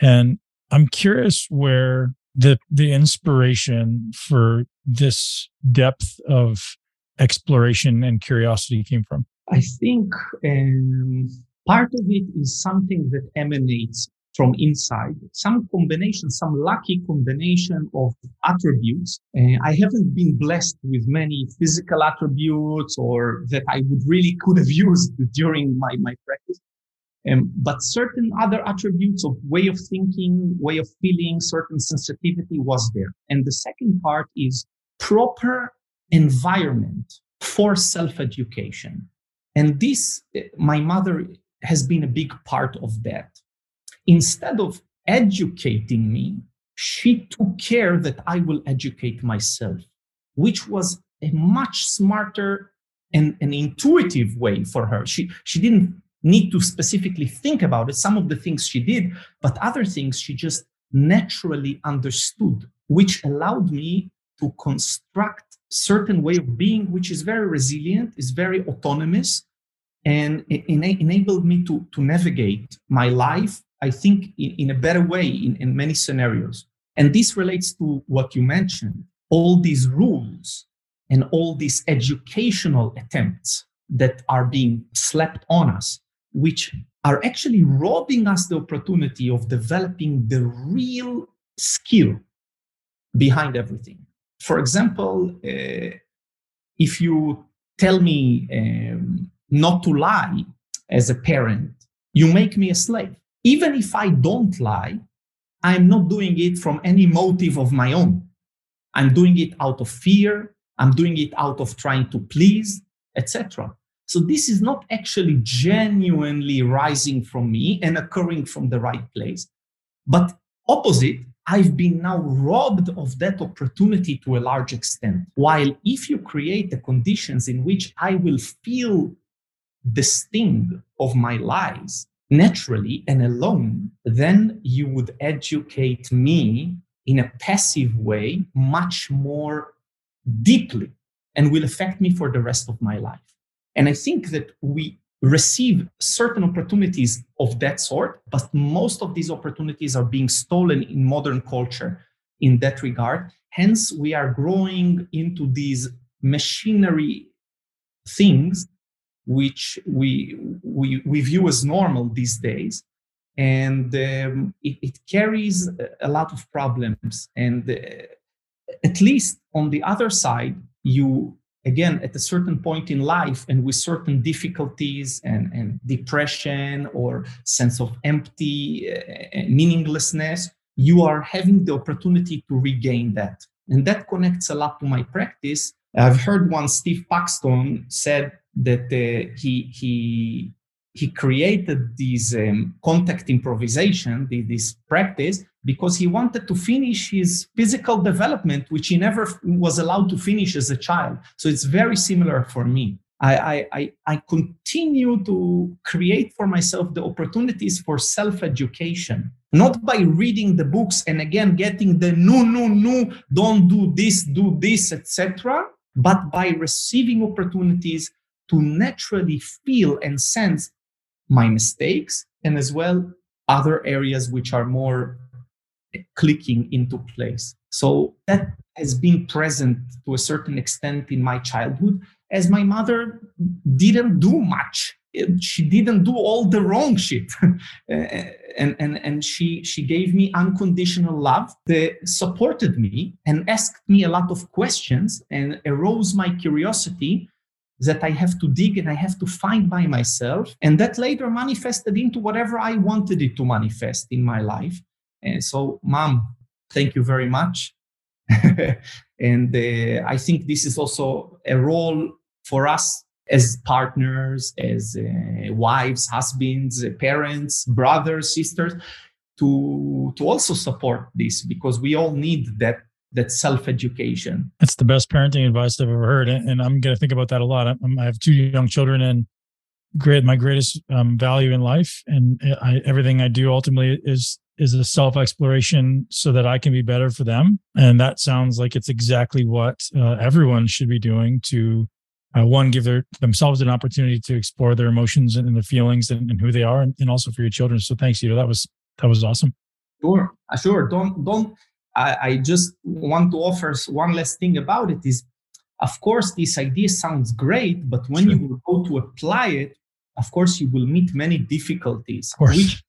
Speaker 2: and I'm curious where the the inspiration for this depth of exploration and curiosity came from?
Speaker 1: I think um, part of it is something that emanates from inside. Some combination, some lucky combination of attributes. Uh, I haven't been blessed with many physical attributes or that I would really could have used during my, my practice. Um, but certain other attributes of way of thinking, way of feeling, certain sensitivity was there. And the second part is proper environment for self-education. And this, my mother has been a big part of that. Instead of educating me, she took care that I will educate myself, which was a much smarter and an intuitive way for her. She, she didn't need to specifically think about it. Some of the things she did, but other things she just naturally understood, which allowed me to construct certain way of being which is very resilient is very autonomous and it enabled me to, to navigate my life i think in, in a better way in, in many scenarios and this relates to what you mentioned all these rules and all these educational attempts that are being slapped on us which are actually robbing us the opportunity of developing the real skill behind everything. For example, uh, if you tell me um, not to lie as a parent, you make me a slave. Even if I don't lie, I'm not doing it from any motive of my own. I'm doing it out of fear. I'm doing it out of trying to please, etc. So this is not actually genuinely rising from me and occurring from the right place. But opposite, I've been now robbed of that opportunity to a large extent. While if you create the conditions in which I will feel the sting of my lies naturally and alone, then you would educate me in a passive way much more deeply and will affect me for the rest of my life. And I think that we receive certain opportunities of that sort, but most of these opportunities are being stolen in modern culture in that regard. Hence, we are growing into these machinery things which we, we, we view as normal these days. And um, it, it, carries a lot of problems. And uh, at least on the other side, you again at a certain point in life and with certain difficulties and, and depression or sense of empty uh, meaninglessness you are having the opportunity to regain that. And that connects a lot to my practice. I've heard one steve paxton said that uh, he he he created this um, contact improvisation this practice because he wanted to finish his physical development, which he never was allowed to finish as a child. So it's very similar for me. I, I, I continue to create for myself the opportunities for self education, not by reading the books and again getting the no, no, no, don't do this, do this, etc., but by receiving opportunities to naturally feel and sense my mistakes and as well other areas which are more clicking into place. So that has been present to a certain extent in my childhood, as my mother didn't do much. She didn't do all the wrong shit. Eh, and, and, and she, she gave me unconditional love that supported me and asked me a lot of questions and arose my curiosity that I have to dig and I have to find by myself. And that later manifested into whatever I wanted it to manifest in my life. And so, mom, thank you very much. and uh, I think this is also a role for us as partners, as uh, wives, husbands, uh, parents, brothers, sisters, to to also support this because we all need that that self education.
Speaker 2: That's the best parenting advice I've ever heard, and I'm going to think about that a lot. I have two young children, and great my greatest um, value in life and I, everything I do ultimately is is a self exploration so that I can be better for them. And that sounds like it's exactly what uh, everyone should be doing to uh, one, give their, themselves an opportunity to explore their emotions and, and their feelings and, and, who they are, and, and, also for your children. So thanks, Ido. That was that was awesome.
Speaker 1: Sure, uh, sure. Don't don't. I, I just want to offer one last thing about it. Is of course this idea sounds great, but when sure. you go to apply it, of course you will meet many difficulties. Which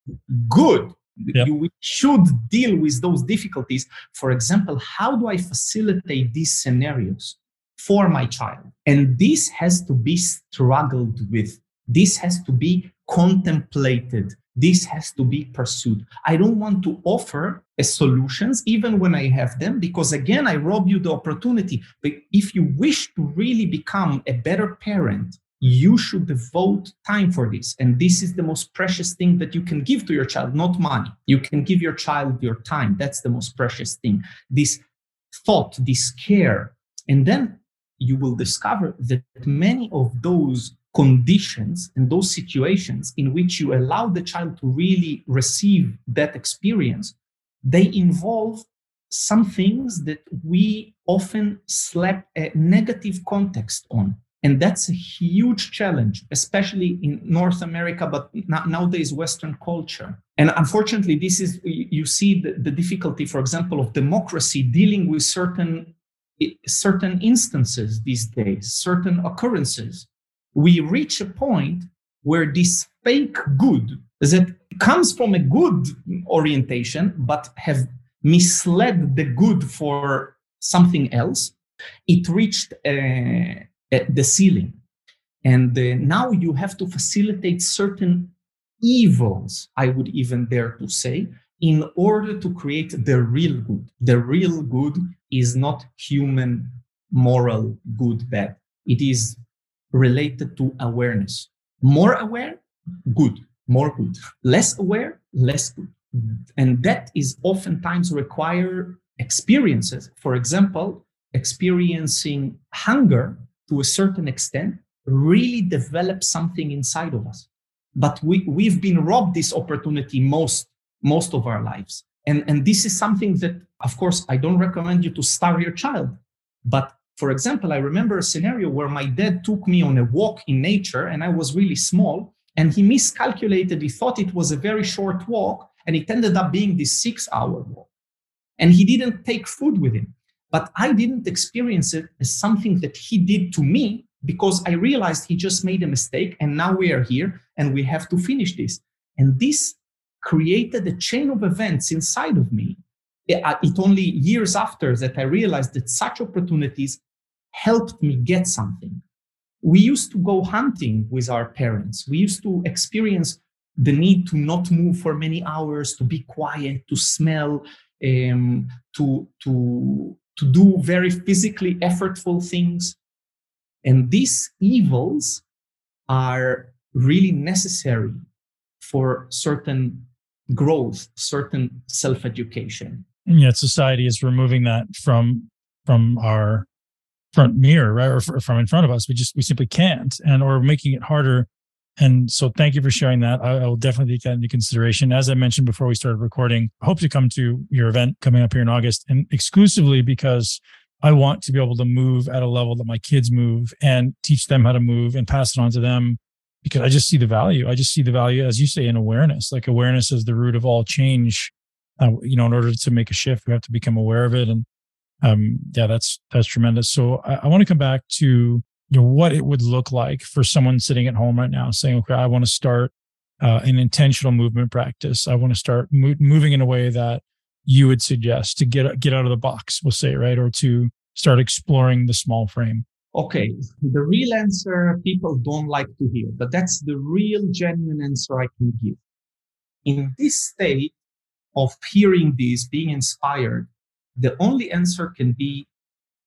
Speaker 1: good Yep. You should deal with those difficulties. For example, how do I facilitate these scenarios for my child? And this has to be struggled with. This has to be contemplated. This has to be pursued. I don't want to offer solutions even when I have them, because again, I rob you the opportunity. But if you wish to really become a better parent, you should devote time for this. And this is the most precious thing that you can give to your child, not money. You can give your child your time. That's the most precious thing. This thought, this care. And then you will discover that many of those conditions and those situations in which you allow the child to really receive that experience, they involve some things that we often slap a negative context on. And that's a huge challenge, especially in North America, but nowadays Western culture. And unfortunately, this is, you see the, the difficulty, for example, of democracy dealing with certain, certain instances these days, certain occurrences. We reach a point where this fake good that comes from a good orientation, but have misled the good for something else, it reached uh, the ceiling. And uh, now you have to facilitate certain evils, I would even dare to say, in order to create the real good. The real good is not human moral good, bad. It is related to awareness. More aware, good, more good. Less aware, less good. And that is oftentimes require experiences. For example, experiencing hunger to a certain extent really develop something inside of us. But we, we've been robbed this opportunity most, most of our lives. And, and this is something that, of course, I don't recommend you to starve your child. But for example, I remember a scenario where my dad took me on a walk in nature and I was really small and he miscalculated. He thought it was a very short walk and it ended up being this six hour walk. And he didn't take food with him. But I didn't experience it as something that he did to me because I realized he just made a mistake and now we are here and we have to finish this. And this created a chain of events inside of me. It only years after that I realized that such opportunities helped me get something. We used to go hunting with our parents. We used to experience the need to not move for many hours, to be quiet, to smell, um, to, to, to do very physically effortful things. And these evils are really necessary for certain growth, certain self education.
Speaker 2: Yet society is removing that from from our front mirror, right, or from in front of us. We just we simply can't, and or making it harder. And so, thank you for sharing that. I, I will definitely take that into consideration. As I mentioned before we started recording, I hope to come to your event coming up here in August, and exclusively because I want to be able to move at a level that my kids move and teach them how to move and pass it on to them because I just see the value. I just see the value, as you say, in awareness. Like awareness is the root of all change. Uh, you know, in order to make a shift, we have to become aware of it. And um, yeah, that's that's tremendous. So I, I want to come back to you know what it would look like for someone sitting at home right now, saying, "Okay, I want to start uh, an intentional movement practice. I want to start mo- moving in a way that you would suggest to get get out of the box, we'll say, right, or to start exploring the small frame."
Speaker 1: Okay, the real answer people don't like to hear, but that's the real genuine answer I can give. In this state of hearing this, being inspired, the only answer can be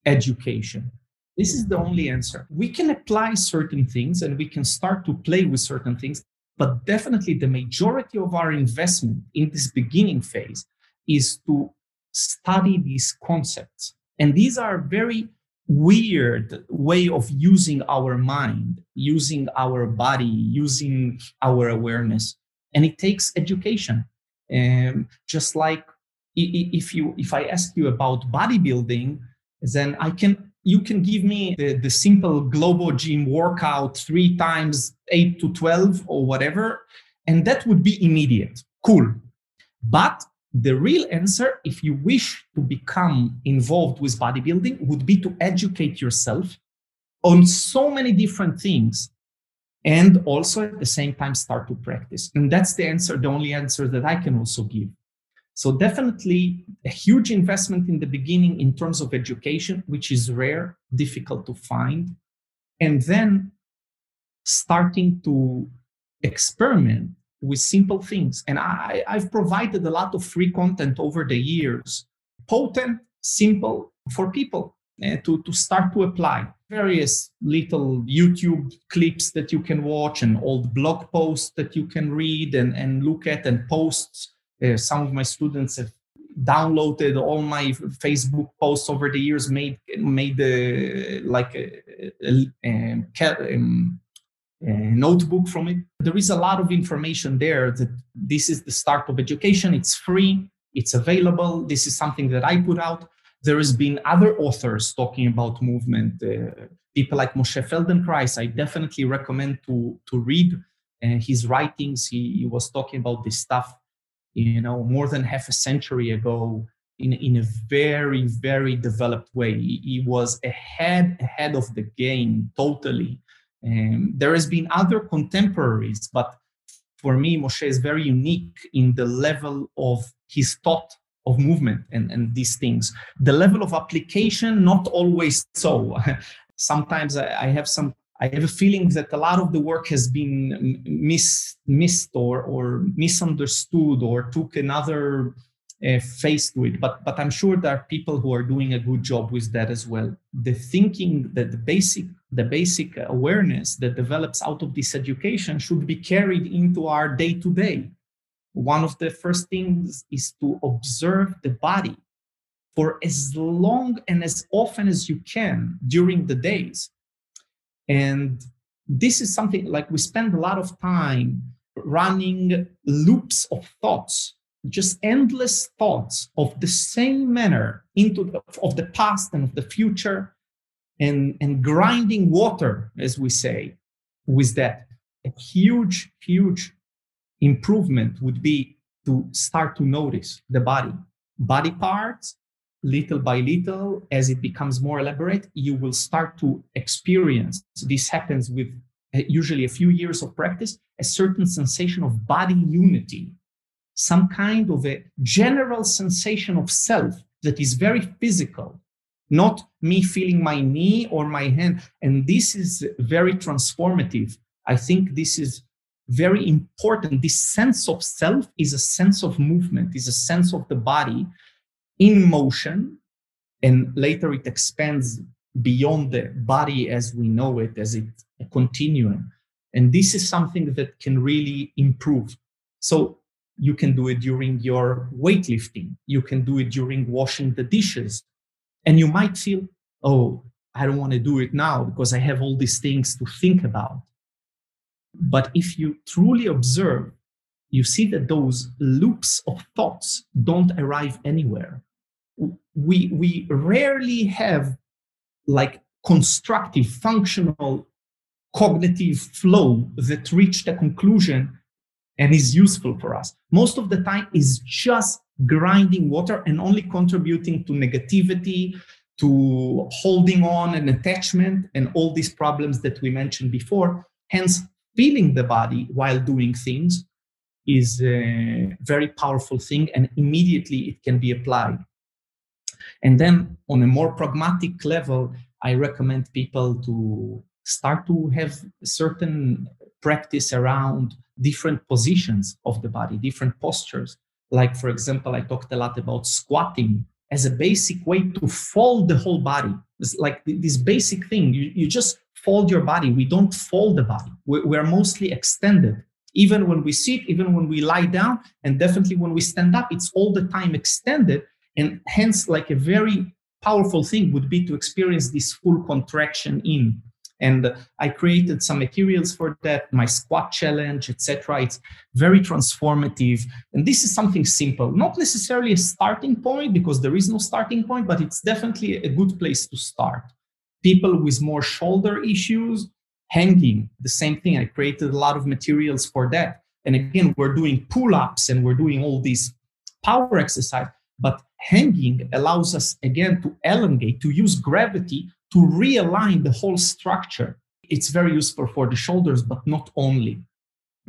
Speaker 1: education. This is the only answer. We can apply certain things and we can start to play with certain things, but definitely the majority of our investment in this beginning phase is to study these concepts. And these are very weird way of using our mind, using our body, using our awareness. And it takes education. Um, just like if you if I ask you about bodybuilding, then I can you can give me the, the simple global Gym workout three times eight to twelve or whatever, and that would be immediate. Cool. But the real answer, if you wish to become involved with bodybuilding, would be to educate yourself on so many different things and also at the same time start to practice. And that's the answer, the only answer that I can also give. So, definitely a huge investment in the beginning in terms of education, which is rare, difficult to find. And then starting to experiment with simple things. And I, I've provided a lot of free content over the years, potent, simple for people uh, to, to start to apply. Various little YouTube clips that you can watch and old blog posts that you can read and, and look at and posts. Uh, some of my students have downloaded all my Facebook posts over the years, made made uh, like a, a, a, um, notebook from it. There is a lot of information there that this is the start of education. It's free. It's available. This is something that I put out. There has been other authors talking about movement. Uh, people like Moshe Feldenkrais, I definitely recommend to, to read uh, his writings. He, he was talking about this stuff, you know, more than half a century ago in, in a very, very developed way. He, was ahead, ahead of the game totally. Um, there has been other contemporaries, but for me, Moshe is very unique in the level of his thought of movement and, and these things. The level of application, not always so. Sometimes I, I have some I have a feeling that a lot of the work has been miss, missed or, or misunderstood or took another uh, face to it. But, but I'm sure there are people who are doing a good job with that as well. The thinking that the basic, the basic awareness that develops out of this education should be carried into our day to day. One of the first things is to observe the body for as long and as often as you can during the days and this is something like we spend a lot of time running loops of thoughts, just endless thoughts of the same manner into the, of the past and of the future, and, and grinding water, as we say, with that. A huge, huge improvement would be to start to notice the body, body parts, little by little, as it becomes more elaborate, you will start to experience this happens with uh, usually a few years of practice, a certain sensation of body unity, some kind of a general sensation of self that is very physical, not me feeling my knee or my hand. And this is very transformative. I think this is very important. This sense of self is a sense of movement, is a sense of the body in motion and later it expands beyond the body as we know it as it a continuum. And this is something that can really improve. So you can do it during your weightlifting you can do it during washing the dishes and you might feel oh i don't want to do it now because i have all these things to think about. But if you truly observe you see that those loops of thoughts don't arrive anywhere we we rarely have like constructive functional cognitive flow that reach the conclusion and is useful for us. Most of the time is just grinding water and only contributing to negativity to holding on and attachment and all these problems that we mentioned before. Hence feeling the body while doing things is a very powerful thing and immediately it can be applied and then on a more pragmatic level, I recommend people to start to have certain practice around different positions of the body, different postures. Like, for example, I talked a lot about squatting as a basic way to fold the whole body. It's like this basic thing. You, you just fold your body. We don't fold the body. We're, we're mostly extended. Even when we sit, even when we lie down, and definitely when we stand up, it's all the time extended and hence, like a very powerful thing would be to experience this full contraction in. And I created some materials for that, my squat challenge, etc. It's very transformative. And this is something simple, not necessarily a starting point because there is no starting point, but it's definitely a good place to start. People with more shoulder issues, hanging, the same thing. I created a lot of materials for that. And again, we're doing pull ups and we're doing all these power exercise. But hanging allows us again to elongate, to use gravity to realign the whole structure. It's very useful for the shoulders, but not only.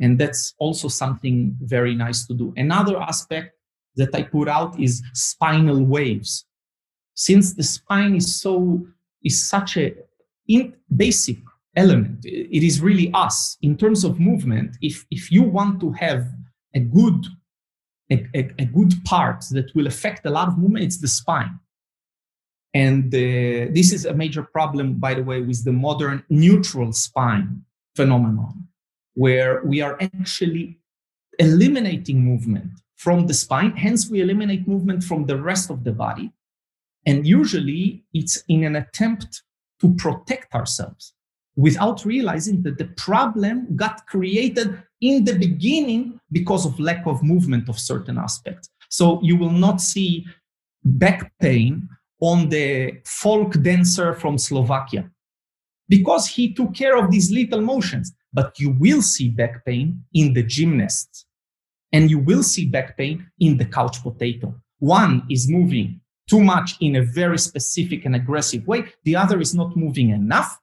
Speaker 1: And that's also something very nice to do. Another aspect that I put out is spinal waves. Since the spine is so is such a in basic element, it is really us in terms of movement. If if you want to have a good a, a, a, good part that will affect a lot of movement, it's the spine. And uh, this is a major problem, by the way, with the modern neutral spine phenomenon, where we are actually eliminating movement from the spine. Hence, we eliminate movement from the rest of the body. And usually, it's in an attempt to protect ourselves without realizing that the problem got created in the beginning because of lack of movement of certain aspects. So you will not see back pain on the folk dancer from Slovakia because he took care of these little motions. But you will see back pain in the gymnast and you will see back pain in the couch potato. One is moving too much in a very specific and aggressive way. The other is not moving enough.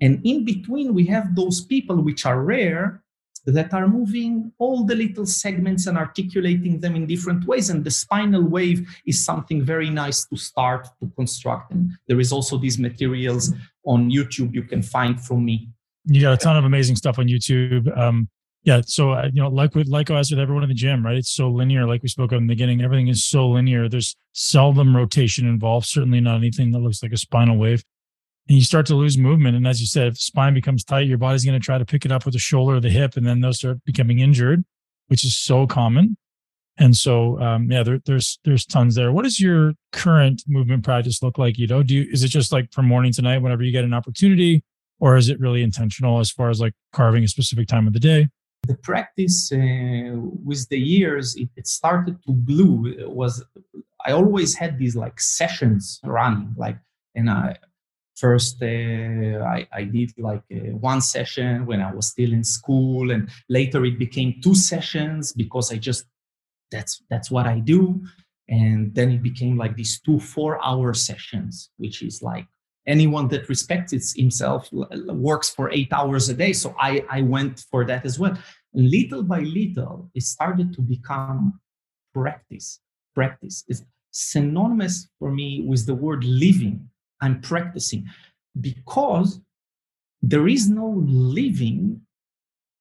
Speaker 1: And in between, we have those people which are rare that are moving all the little segments and articulating them in different ways. And the spinal wave is something very nice to start to construct. And there is also these materials on YouTube you can find from me.
Speaker 2: You got a ton of amazing stuff on YouTube. Um, yeah. So, uh, you know, like with, like as with everyone in the gym, right? It's so linear. Like we spoke of in the beginning, everything is so linear. There's seldom rotation involved, certainly not anything that looks like a spinal wave. And you start to lose movement. And as you said, if spine becomes tight, your body's going to try to pick it up with the shoulder or the hip, and then they'll start becoming injured, which is so common. And so, um, yeah, there, there's there's tons there. What does your current movement practice look like? You know, do you, is it just like from morning to night, whenever you get an opportunity, or is it really intentional as far as like carving a specific time of the day?
Speaker 1: the practice uh, with the years it, it, started to glue it was i always had these like sessions running like and i first uh, I, I, did like uh, one session when i was still in school and later it became two sessions because i just that's that's what i do and then it became like these two four hour sessions which is like anyone that respects himself works for eight hours a day. So I, I went for that as well. And little by little, it started to become practice. Practice is synonymous for me with the word living. I'm practicing. Because there is no living,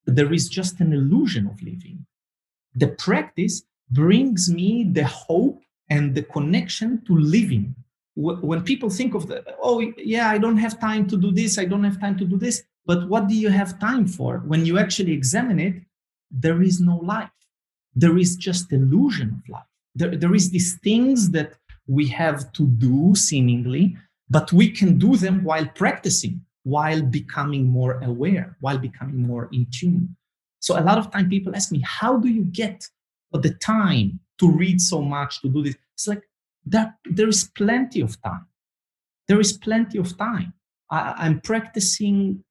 Speaker 1: there is just an illusion of living. The practice brings me the hope and the connection to living. When people think of the oh yeah i don't have time to do this i don't have time to do this but what do you have time for? When you actually examine it there is no life. There is just illusion of life. There, there is these things that we have to do seemingly but we can do them while practicing while becoming more aware while becoming more in tune so a lot of time people ask me how do you get the time to read so much to do this it's like that there is plenty of time. There is plenty of time. I, I'm practicing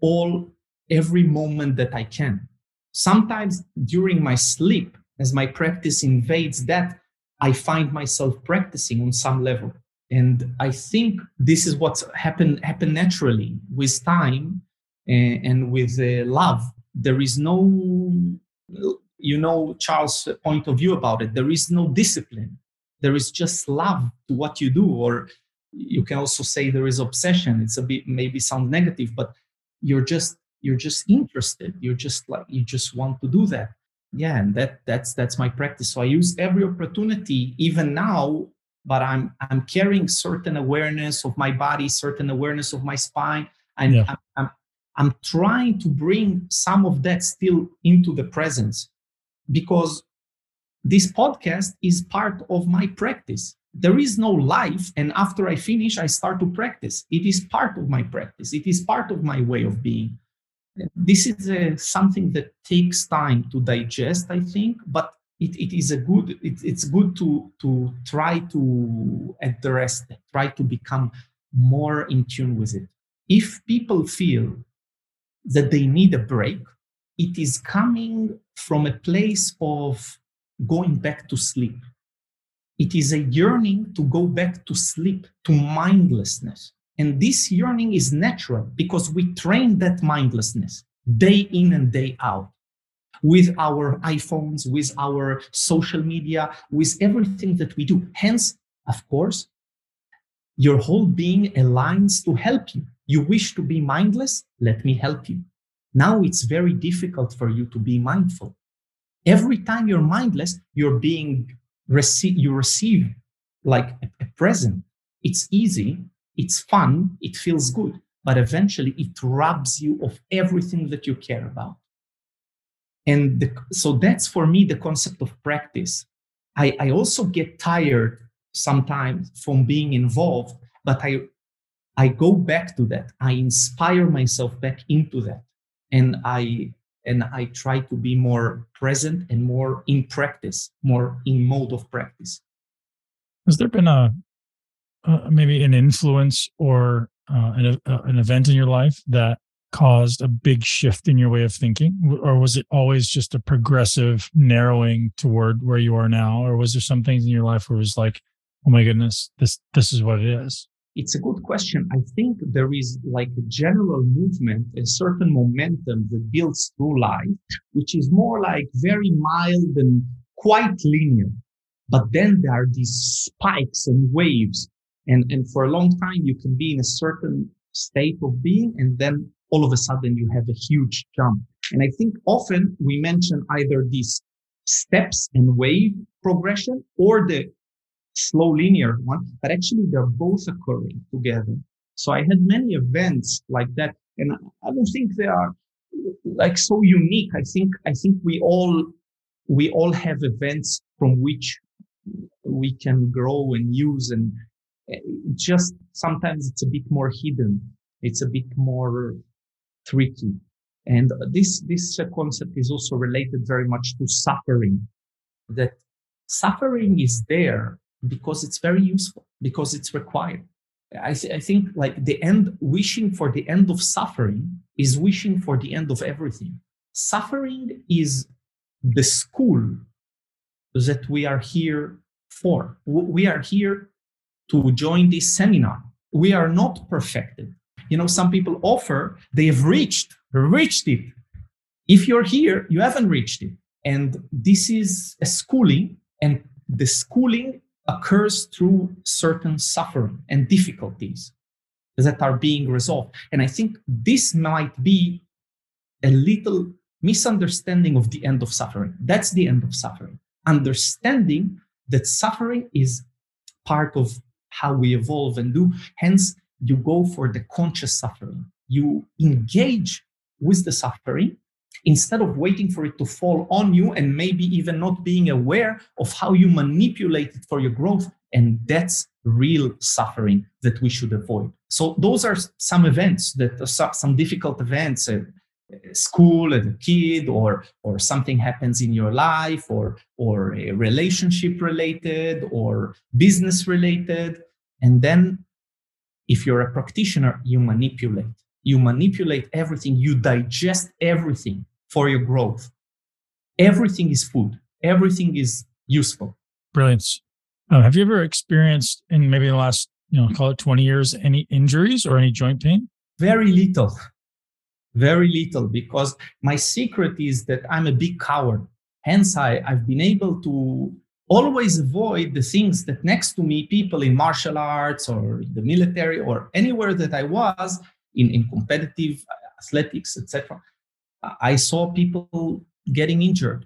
Speaker 1: all every moment that I can. Sometimes during my sleep, as my practice invades that, I find myself practicing on some level. And I think this is what's happened happened naturally with time and, and with uh, love. There is no, you know, Charles' point of view about it. There is no discipline. There is just love to what you do or you can also say there is obsession. It's a bit maybe sound negative but you're just you're just interested. You're just like you just want to do that. Yeah and that that's that's my practice. So i use every opportunity even now but i'm i'm carrying certain awareness of my body certain awareness of my spine and yeah. I'm, I'm i'm trying to bring some of that still into the presence because this podcast is part of my practice. There is no life, and after I finish, I start to practice. It is part of my practice, it is part of my way of being. This is uh, something that takes time to digest, I think, but it, it is a good it, it's good to to try to address that try to become more in tune with it if people feel that they need a break it is coming from a place of going back to sleep. It is a yearning to go back to sleep, to mindlessness. And this yearning is natural because we train that mindlessness day in and day out with our iPhones, with our social media, with everything that we do. Hence, of course, your whole being aligns to help you. You wish to be mindless? Let me help you. Now it's very difficult for you to be mindful every time you're mindless you're being receive you receive like a, a present it's easy it's fun it feels good but eventually it robs you of everything that you care about and the, so that's for me the concept of practice. I, I also get tired sometimes from being involved but i i go back to that. I inspire myself back into that. And i and I try to be more present and more in practice, more in mode of practice.
Speaker 2: Has there been a uh, maybe an influence or uh, an, uh, an event in your life that caused a big shift in your way of thinking or was it always just a progressive narrowing toward where you are now or was there some things in your life where it was like oh my goodness this this is what it is
Speaker 1: it's a good question. I think there is like a general movement, a certain momentum that builds through life, which is more like very mild and quite linear. But then there are these spikes and waves. And, and for a long time, you can be in a certain state of being. And then all of a sudden you have a huge jump. And I think often we mention either these steps and wave progression or the slow linear one, but actually they're both occurring together. So I had many events like that, and I don't think they are like so unique. I think I think we all we all have events from which we can grow and use, and eh, just sometimes it's a bit more hidden. It's a bit more tricky. And this, this concept is also related very much to suffering, that suffering is there because it's very useful, because it's required. I, th- I think like the end, wishing for the end of suffering is wishing for the end of everything. Suffering is the school that we are here for. We are here to join this seminar. We are not perfected. You know, some people offer, they have reached, reached it. If you're here, you haven't reached it. And this is a schooling, and the schooling occurs through certain suffering and difficulties that are being resolved. And I think this might be a little misunderstanding of the end of suffering. That's the end of suffering. Understanding that suffering is part of how we evolve and do. Hence, you go for the conscious suffering. You engage with the suffering instead of waiting for it to fall on you and maybe even not being aware of how you manipulate it for your growth. And that's real suffering that we should avoid. So those are some events that are some difficult events. Uh, school as a kid or or something happens in your life or or a relationship related or business related and then if you're a practitioner you manipulate you manipulate everything you digest everything for your growth. Everything is food. Everything is useful.
Speaker 2: Brilliant. Um, have you ever experienced in maybe the last, you know, call it 20 years, any injuries or any joint pain?
Speaker 1: Very little. Very little because my secret is that I'm a big coward. Hence, I, I've been able to always avoid the things that next to me, people in martial arts or the military or anywhere that I was in, in competitive athletics, etc. I saw people getting injured.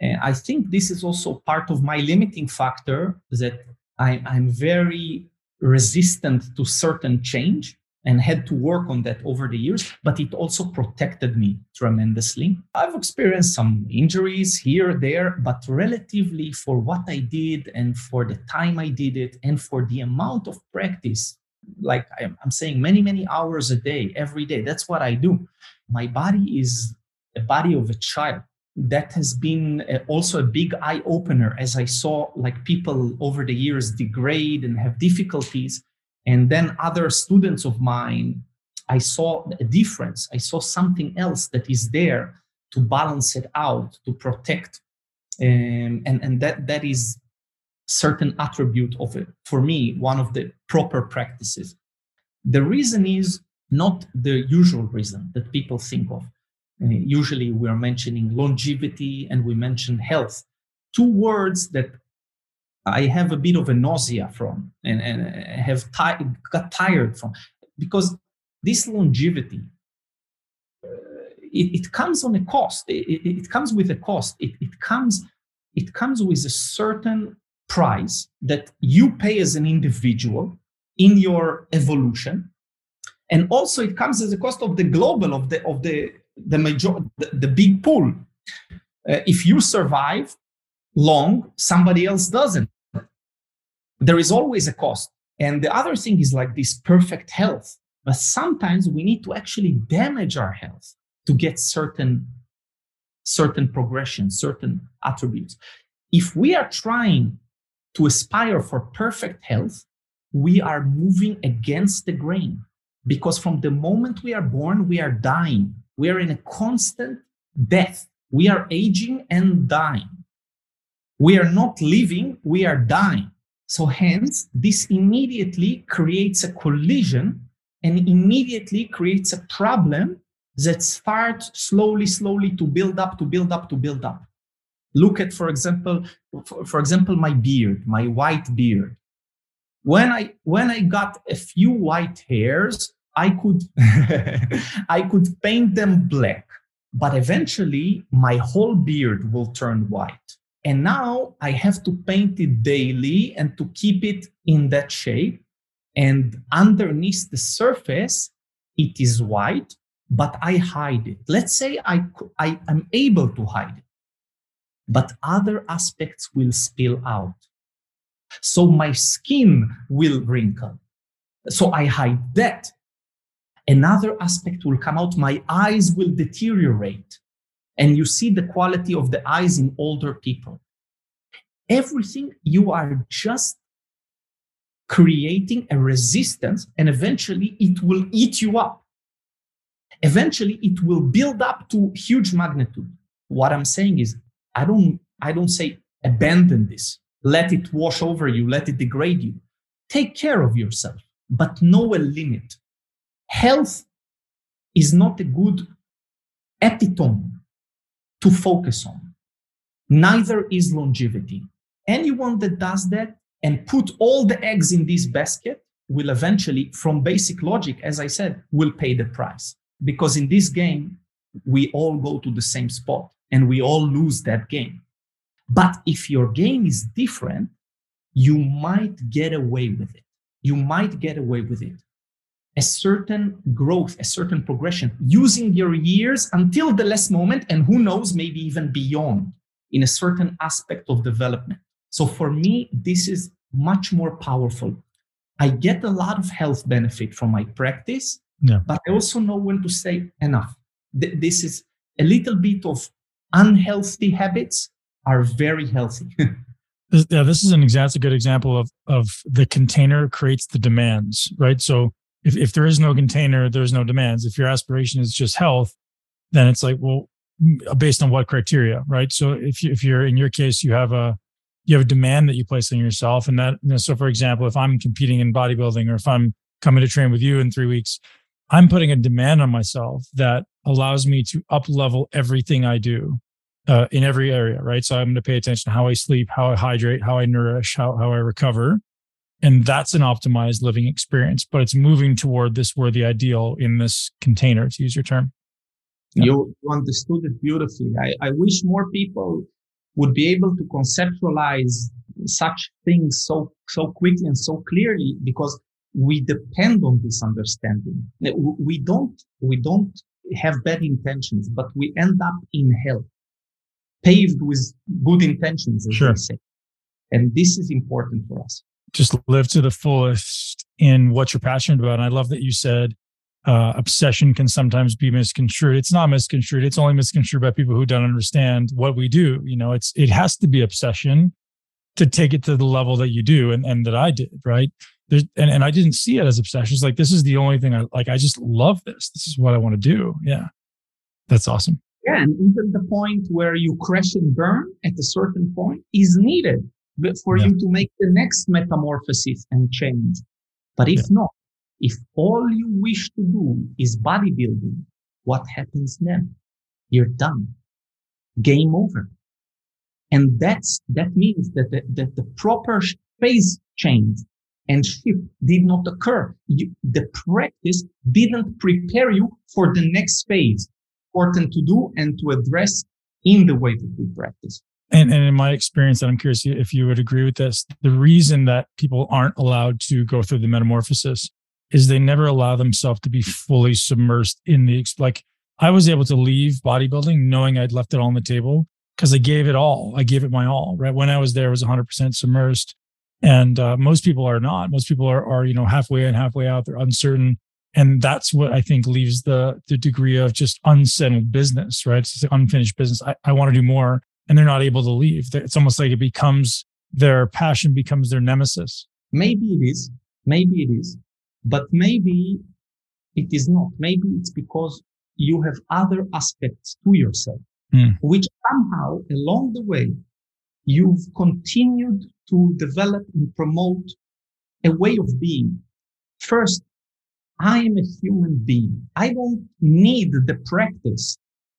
Speaker 1: And I think this is also part of my limiting factor that I, I'm very resistant to certain change and had to work on that over the years, but it also protected me tremendously. I've experienced some injuries here, there, but relatively for what I did and for the time I did it and for the amount of practice, like I'm saying, many, many hours a day, every day, that's what I do my body is a body of a child that has been uh, also a big eye opener as i saw like people over the years degrade and have difficulties and then other students of mine i saw a difference. I saw something else that is there to balance it out to protect um, and and that that is certain attribute of it. For me one of the proper practices. The reason is not the usual reason that people think of. Uh, usually we are mentioning longevity and we mention health, two words that I have a bit of a nausea from and, and have got tired from because this longevity it, it, comes on a cost. It, it, it comes with a cost. It, it comes it comes with a certain price that you pay as an individual in your evolution. And also it comes as a cost of the global of the of the the major the, the big pool. Uh, if you survive long somebody else doesn't there is always a cost and the other thing is like this perfect health but sometimes we need to actually damage our health to get certain certain progression, certain attributes. If we are trying to aspire for perfect health, we are moving against the grain because from the moment we are born, we are dying. We are in a constant death. We are aging and dying. We are not living, we are dying. So, hence, this immediately creates a collision and immediately creates a problem that starts slowly, slowly to build up, to build up, to build up. Look at, for example, for, for example, my beard, my white beard. When I when I got a few white hairs, I could I could paint them black, but eventually my whole beard will turn white. And now I have to paint it daily and to keep it in that shape. And underneath the surface, it is white, but I hide it. Let's say I, I am able to hide it, but other aspects will spill out. So my skin will wrinkle. So I hide that. Another aspect will come out. My eyes will deteriorate and you see the quality of the eyes in older people. Everything you are just creating a resistance, and eventually it will eat you up. Eventually it will build up to huge magnitude. What I'm saying is, I don't, I don't say abandon this, let it wash over you, let it degrade you. Take care of yourself, but know a limit. Health is not a good epitome to focus on. Neither is longevity. Anyone that does that and put all the eggs in this basket will eventually, from basic logic, as I said, will pay the price. Because in this game, we all go to the same spot and we all lose that game. But if your game is different, you might get away with it. You might get away with it a certain growth, a certain progression, using your years until the last moment, and who knows, maybe even beyond in a certain aspect of development. So for me, this is much more powerful. I get a lot of health benefit from my practice, yeah. but I also know when to say enough. This is a little bit of unhealthy habits are very healthy.
Speaker 2: this, yeah, this is an exact a good example of of the container creates the demands, right? So if, if there is no container, there's no demands. If your aspiration is just health, then it's like, well, based on what criteria, right? So if you, if you're in your case, you have a you have a demand that you place on yourself, and that you know, so for example, if I'm competing in bodybuilding or if I'm coming to train with you in three weeks, I'm putting a demand on myself that allows me to up level everything I do uh, in every area, right? So I'm going to pay attention to how I sleep, how I hydrate, how I nourish, how how I recover, and that's an optimized living experience but it's moving toward this worthy ideal in this container to use your term.
Speaker 1: Yeah. you, understood it beautifully. I, I wish more people would be able to conceptualize such things so so quickly and so clearly because we depend on this understanding. We don't we don't have bad intentions but we end up in hell paved with good intentions as sure. they say. And this is important for us
Speaker 2: just live to the fullest in what you're passionate about. And I love that you said uh, obsession can sometimes be misconstrued. It's not misconstrued. It's only misconstrued by people who don't understand what we do. You know, it's it has to be obsession to take it to the level that you do and, and that I did, right? There's, and, and I didn't see it as obsession. It's like this is the only thing I like. I just love this. This is what I want to do. Yeah. That's awesome.
Speaker 1: Yeah. And even the point where you crash and burn at a certain point is needed for yeah. you to make the next metamorphosis and change. But if yeah. not, if all you wish to do is bodybuilding, what happens then? You're done. Game over. And that's, that means that the, that the proper phase change and shift did not occur. You, the practice didn't prepare you for the next phase important to do and to address in the way that we practice.
Speaker 2: And, and in my experience, and I'm curious if you would agree with this, the reason that people aren't allowed to go through the metamorphosis is they never allow themselves to be fully submersed in the, like, I was able to leave bodybuilding knowing I'd left it all on the table because I gave it all. I gave it my all, right? When I was there, I was 100% submersed. And uh, most people are not. Most people are, are, you know, halfway in, halfway out. They're uncertain. and that's what I think leaves the the degree of just unsettled business, right? It's unfinished business. I, I want to do more, and they're not able to leave. It's almost like it becomes their passion becomes their nemesis.
Speaker 1: Maybe it is, maybe it is, but maybe it is not. Maybe it's because you have other aspects to yourself, mm. which somehow along the way you've continued to develop and promote a way of being. First, I am a human being. I don't need the practice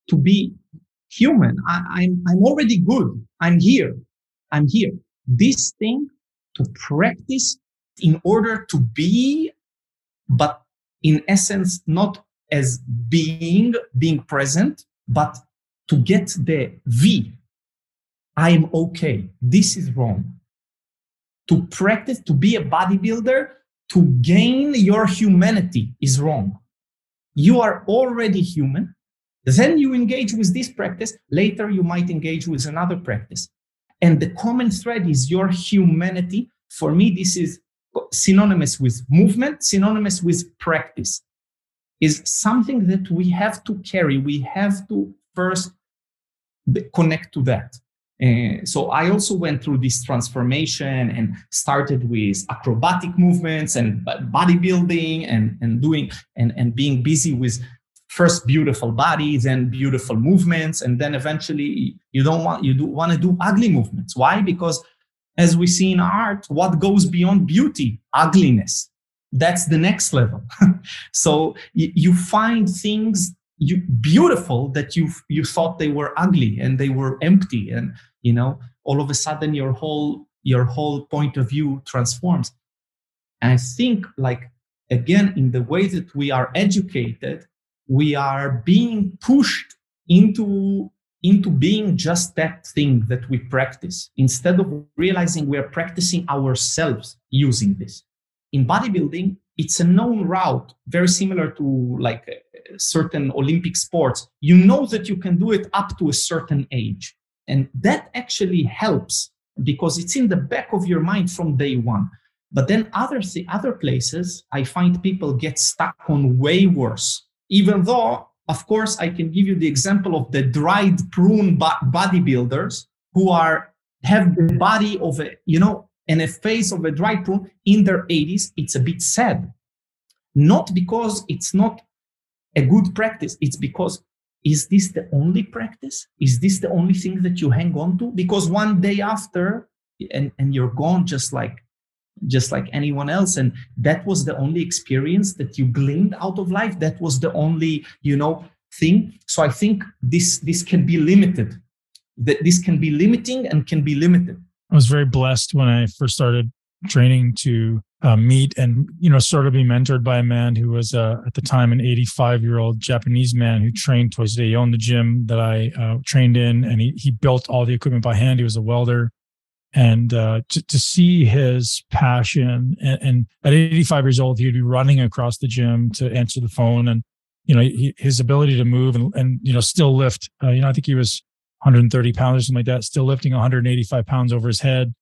Speaker 1: to be human. I, am I'm, I'm already good. I'm here. I'm here. This thing to practice in order to be, but in essence, not as being, being present, but to get the V. I'm okay. This is wrong. To practice, to be a bodybuilder, to gain your humanity is wrong. You are already human. Then you engage with this practice. Later, you might engage with another practice. And the common thread is your humanity. For me, this is synonymous with movement, synonymous with practice, is something that we have to carry. We have to first connect to that. Uh, so I also went through this transformation and started with acrobatic movements and bodybuilding and, and doing and, and being busy with first beautiful body, then beautiful movements, and then eventually you don't want you do want to do ugly movements. Why? Because as we see in art, what goes beyond beauty? Ugliness. That's the next level. so you, you find things you, beautiful that you you thought they were ugly and they were empty and you know all of a sudden your whole your whole point of view transforms and i think like again in the way that we are educated we are being pushed into into being just that thing that we practice instead of realizing we are practicing ourselves using this in bodybuilding it's a known route very similar to like uh, certain olympic sports you know that you can do it up to a certain age and that actually helps because it's in the back of your mind from day one. But then other other places, I find people get stuck on way worse. Even though, of course, I can give you the example of the dried prune bodybuilders who are have the body of a you know and a face of a dried prune in their 80s. It's a bit sad, not because it's not a good practice. It's because is this the only practice? Is this the only thing that you hang on to? Because one day after, and, and you're gone just like just like anyone else. And that was the only experience that you gleaned out of life. That was the only you know thing. So i think this this can be limited. That this can be limiting and can be limited.
Speaker 2: I was very blessed when i first started training to uh, meet and you know sort of be mentored by a man who was uh, at the time an 85 year old Japanese man who trained twice a day. He owned the gym that I uh, trained in, and he he built all the equipment by hand. He was a welder, and uh, to to see his passion and, and, at 85 years old, he'd be running across the gym to answer the phone, and you know he, his ability to move and and you know still lift. Uh, you know I think he was 130 pounds or something like that, still lifting 185 pounds over his head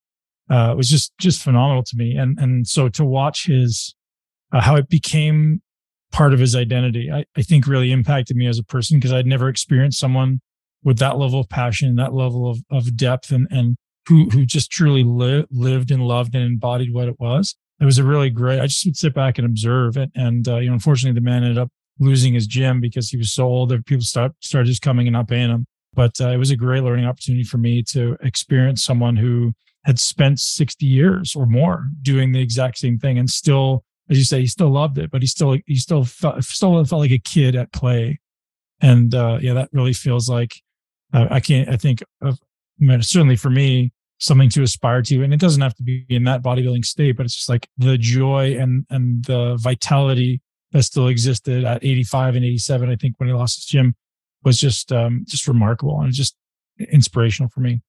Speaker 2: uh, was just just phenomenal to me. And and so to watch his uh, how it became part of his identity, I, I think really impacted me as a person because I'd never experienced someone with that level of passion, that level of of depth, and and who who just truly li- lived and loved and embodied what it was. It was a really great. I just would sit back and observe it, and uh, you know, unfortunately, the man ended up losing his gym because he was so old that people start, started just coming and not paying him. But uh, it was a great learning opportunity for me to experience someone who had spent 60 years or more doing the exact same thing and still as you say he still loved it but he still he still felt still felt like a kid at play and uh yeah that really feels like uh, i can't i think of certainly for me something to aspire to. And it doesn't have to be in that bodybuilding state but it's just like the joy and and the vitality that still existed at 85 and 87 i think when he lost his gym was just um just remarkable and just inspirational for me.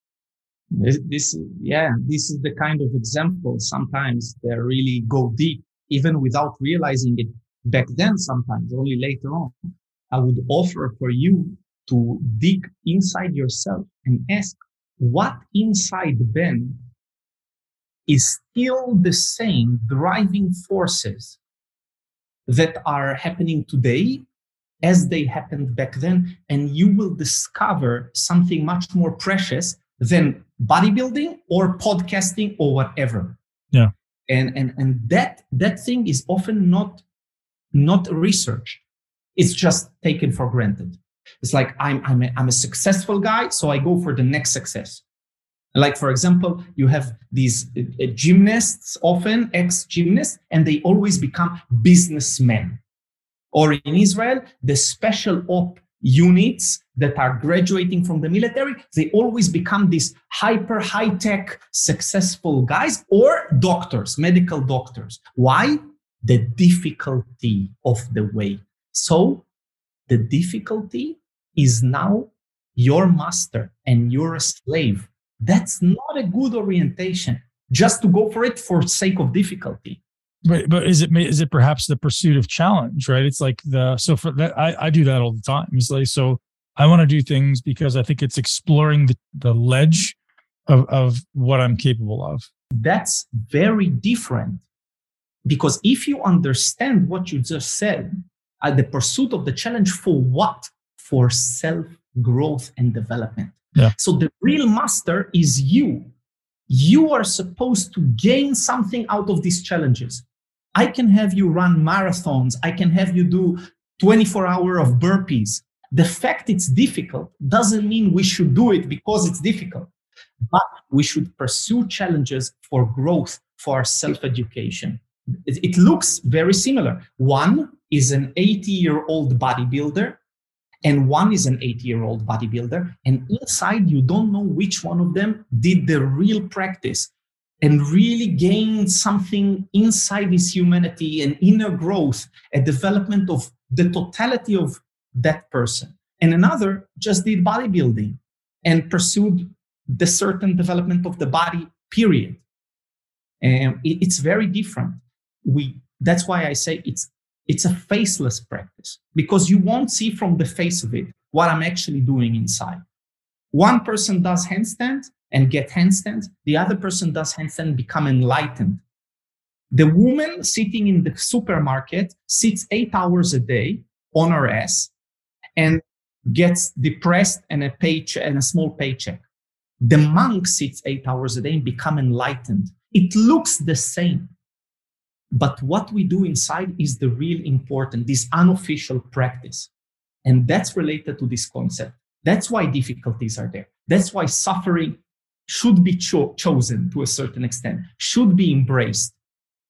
Speaker 1: This, this, yeah, this is the kind of example. Sometimes that really go deep, even without realizing it back then, sometimes only later on. I would offer for you to dig inside yourself and ask what inside Ben is still the same driving forces that are happening today as they happened back then. And you will discover something much more precious than bodybuilding or podcasting or whatever.
Speaker 2: Yeah.
Speaker 1: And and and that that thing is often not not research. It's just taken for granted. It's like I'm I'm a, I'm a successful guy, so I go for the next success. Like for example, you have these uh, uh gymnasts, often ex-gymnasts, and they always become businessmen. Or in Israel, the special op units that are graduating from the military, they always become these hyper high tech successful guys or doctors, medical doctors. Why? The difficulty of the way. So the difficulty is now your master and you're a slave. That's not a good orientation just to go for it for sake of difficulty.
Speaker 2: But but is it is it perhaps the pursuit of challenge, right? It's like the so for that I, I do that all the time. It's like so I want to do things because I think it's exploring the, the ledge of, of what I'm capable of.
Speaker 1: That's very different because if you understand what you just said, uh, the pursuit of the challenge for what? For self growth and development.
Speaker 2: Yeah.
Speaker 1: So the real master is you. You are supposed to gain something out of these challenges. I can have you run marathons. I can have you do 24 hour of burpees. The fact it's difficult doesn't mean we should do it because it's difficult, but we should pursue challenges for growth, for self education. It, it looks very similar. One is an 80 year old bodybuilder, and one is an 80 year old bodybuilder. And inside, you don't know which one of them did the real practice and really gained something inside his humanity, an inner growth, a development of the totality of that person. And another just did bodybuilding and pursued the certain development of the body, period. And it, it's very different. We that's why I say it's it's a faceless practice because you won't see from the face of it what I'm actually doing inside. One person does handstand and get handstand. The other person does handstand, become enlightened. The woman sitting in the supermarket sits eight hours a day on her ass and gets depressed and a paycheck and a small paycheck. The monk sits eight hours a day and become enlightened. It looks the same. But what we do inside is the real important, this unofficial practice. And that's related to this concept. That's why difficulties are there. That's why suffering should be cho- chosen to a certain extent, should be embraced.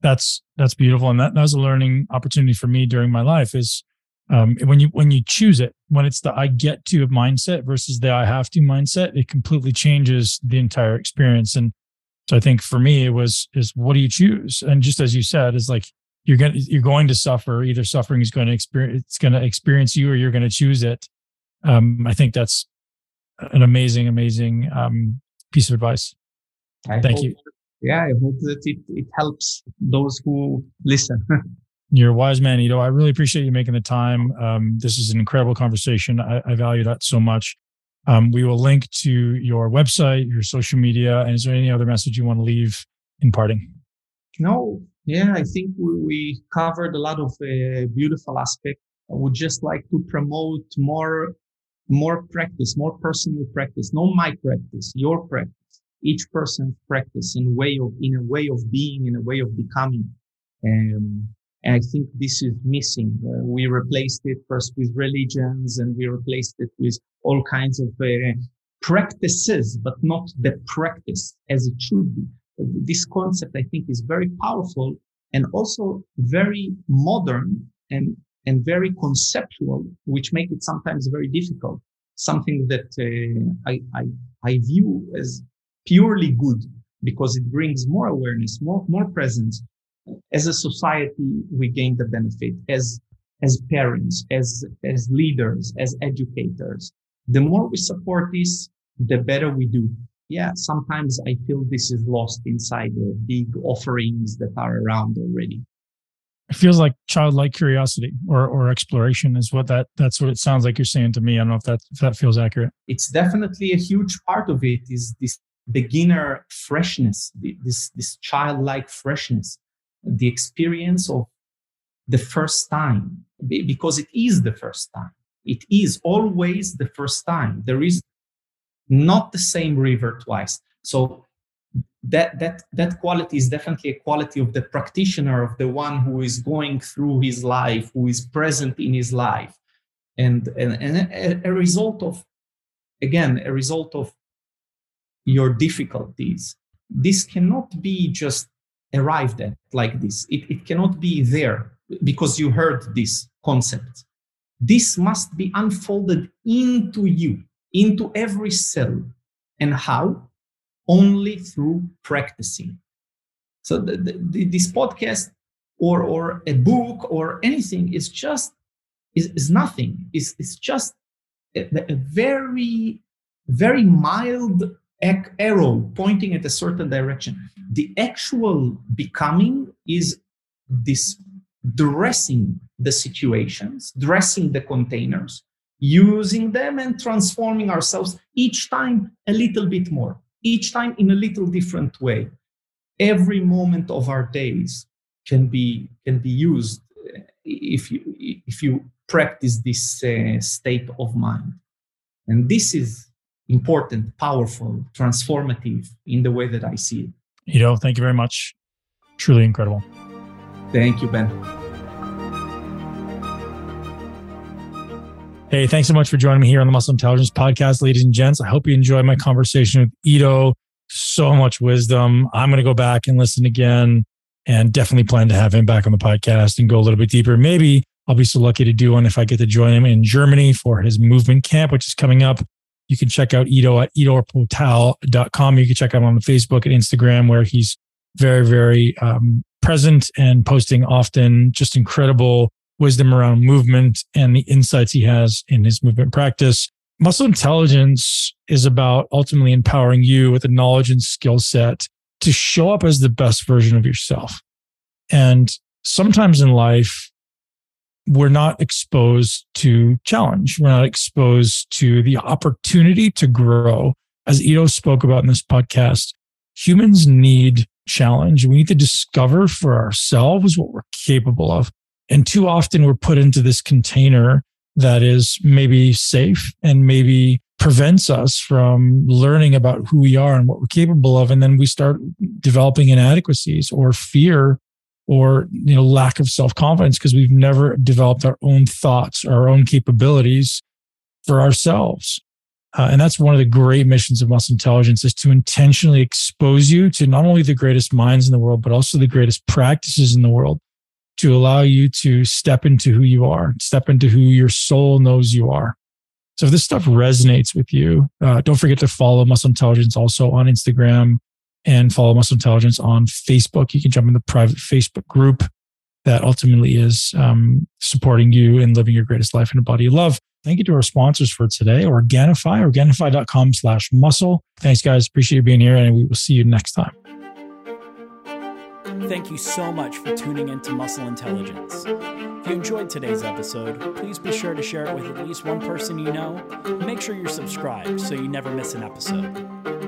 Speaker 2: That's that's beautiful, and that, that was a learning opportunity for me during my life. Is um, when you when you choose it, when it's the I get to mindset versus the I have to mindset, it completely changes the entire experience. And so I think for me, it was is what do you choose? And just as you said, is like you're going you're going to suffer. Either suffering is going to experience it's going to experience you, or you're going to choose it. Um, I think that's an amazing, amazing um, piece of advice. I Thank hope, you.
Speaker 1: Yeah, I hope that it, it helps those who listen.
Speaker 2: You're a wise man, Ido. I really appreciate you making the time. Um, this is an incredible conversation. I, I value that so much. Um, we will link to your website, your social media, and is there any other message you want to leave in parting?
Speaker 1: No, yeah, I think we, we covered a lot of uh, beautiful aspects. I would just like to promote more more practice, more personal practice, not my practice, your practice, each person's practice in way of, in a way of being, in a way of becoming. Um, and I think this is missing. Uh, we replaced it first with religions and we replaced it with all kinds of uh, practices, but not the practice as it should be. This concept, I think, is very powerful and also very modern and and very conceptual, which make it sometimes very difficult. Something that uh, I, I, I view as purely good because it brings more awareness, more, more presence. As a society, we gain the benefit as, as parents, as, as leaders, as educators. The more we support this, the better we do. Yeah, sometimes I feel this is lost inside the big offerings that are around already
Speaker 2: it feels like childlike curiosity or or exploration is what that that's what it sounds like you're saying to me. I don't know if that if that feels accurate.
Speaker 1: It's definitely a huge part of it is this beginner freshness, this this childlike freshness, the experience of the first time because it is the first time. It is always the first time. There is not the same river twice. So that that that quality is definitely a quality of the practitioner of the one who is going through his life who is present in his life and and, and a, a result of again a result of your difficulties this cannot be just arrived at like this it, it cannot be there because you heard this concept this must be unfolded into you into every cell and how only through practicing. So the, the, this podcast or or a book or anything is just is, is nothing. Is it's just a, a, very very mild arrow pointing at a certain direction. The actual becoming is this dressing the situations, dressing the containers, using them and transforming ourselves each time a little bit more each time in a little different way. Every moment of our days can be can be used uh, if you if you practice this uh, state of mind, and this is important, powerful, transformative in the way that I see it.
Speaker 2: Ido, thank you very much. Truly incredible.
Speaker 1: Thank you, Ben.
Speaker 2: Hey, thanks so much for joining me here on the Muscle Intelligence Podcast, ladies and gents. I hope you enjoyed my conversation with Ido. So much wisdom. I'm going to go back and listen again and definitely plan to have him back on the podcast and go a little bit deeper. Maybe I'll be so lucky to do one if I get to join him in Germany for his movement camp, which is coming up. You can check out Ido at idoportal.com. You can check out on Facebook and Instagram, where he's very, very um, present and posting often just incredible wisdom around movement and the insights he has in his movement practice. Muscle intelligence is about ultimately empowering you with the knowledge and skill set to show up as the best version of yourself. And sometimes in life, we're not exposed to challenge. We're not exposed to the opportunity to grow. As Ido spoke about in this podcast, humans need challenge. We need to discover for ourselves what we're capable of. And too often we're put into this container that is maybe safe and maybe prevents us from learning about who we are and what we're capable of. And then we start developing inadequacies or fear or you know lack of self-confidence because we've never developed our own thoughts our own capabilities for ourselves uh, and that's one of the great missions of muscle intelligence is to intentionally expose you to not only the greatest minds in the world but also the greatest practices in the world to allow you to step into who you are, step into who your soul knows you are. So if this stuff resonates with you, uh, don't forget to follow Muscle Intelligence also on Instagram and follow Muscle Intelligence on Facebook. You can jump in the private Facebook group that ultimately is um, supporting you in living your greatest life in a body you love. Thank you to our sponsors for today, Organifi, organifi.com slash muscle. Thanks, guys. Appreciate you being here, and we will see you next time.
Speaker 3: Thank you so much for tuning in to Muscle Intelligence. If you enjoyed today's episode, please be sure to share it with at least one person you know. Make sure you're subscribed so you never miss an episode.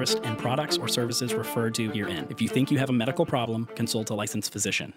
Speaker 3: interest in products or services referred to herein. If you think you have a medical problem, consult a licensed physician.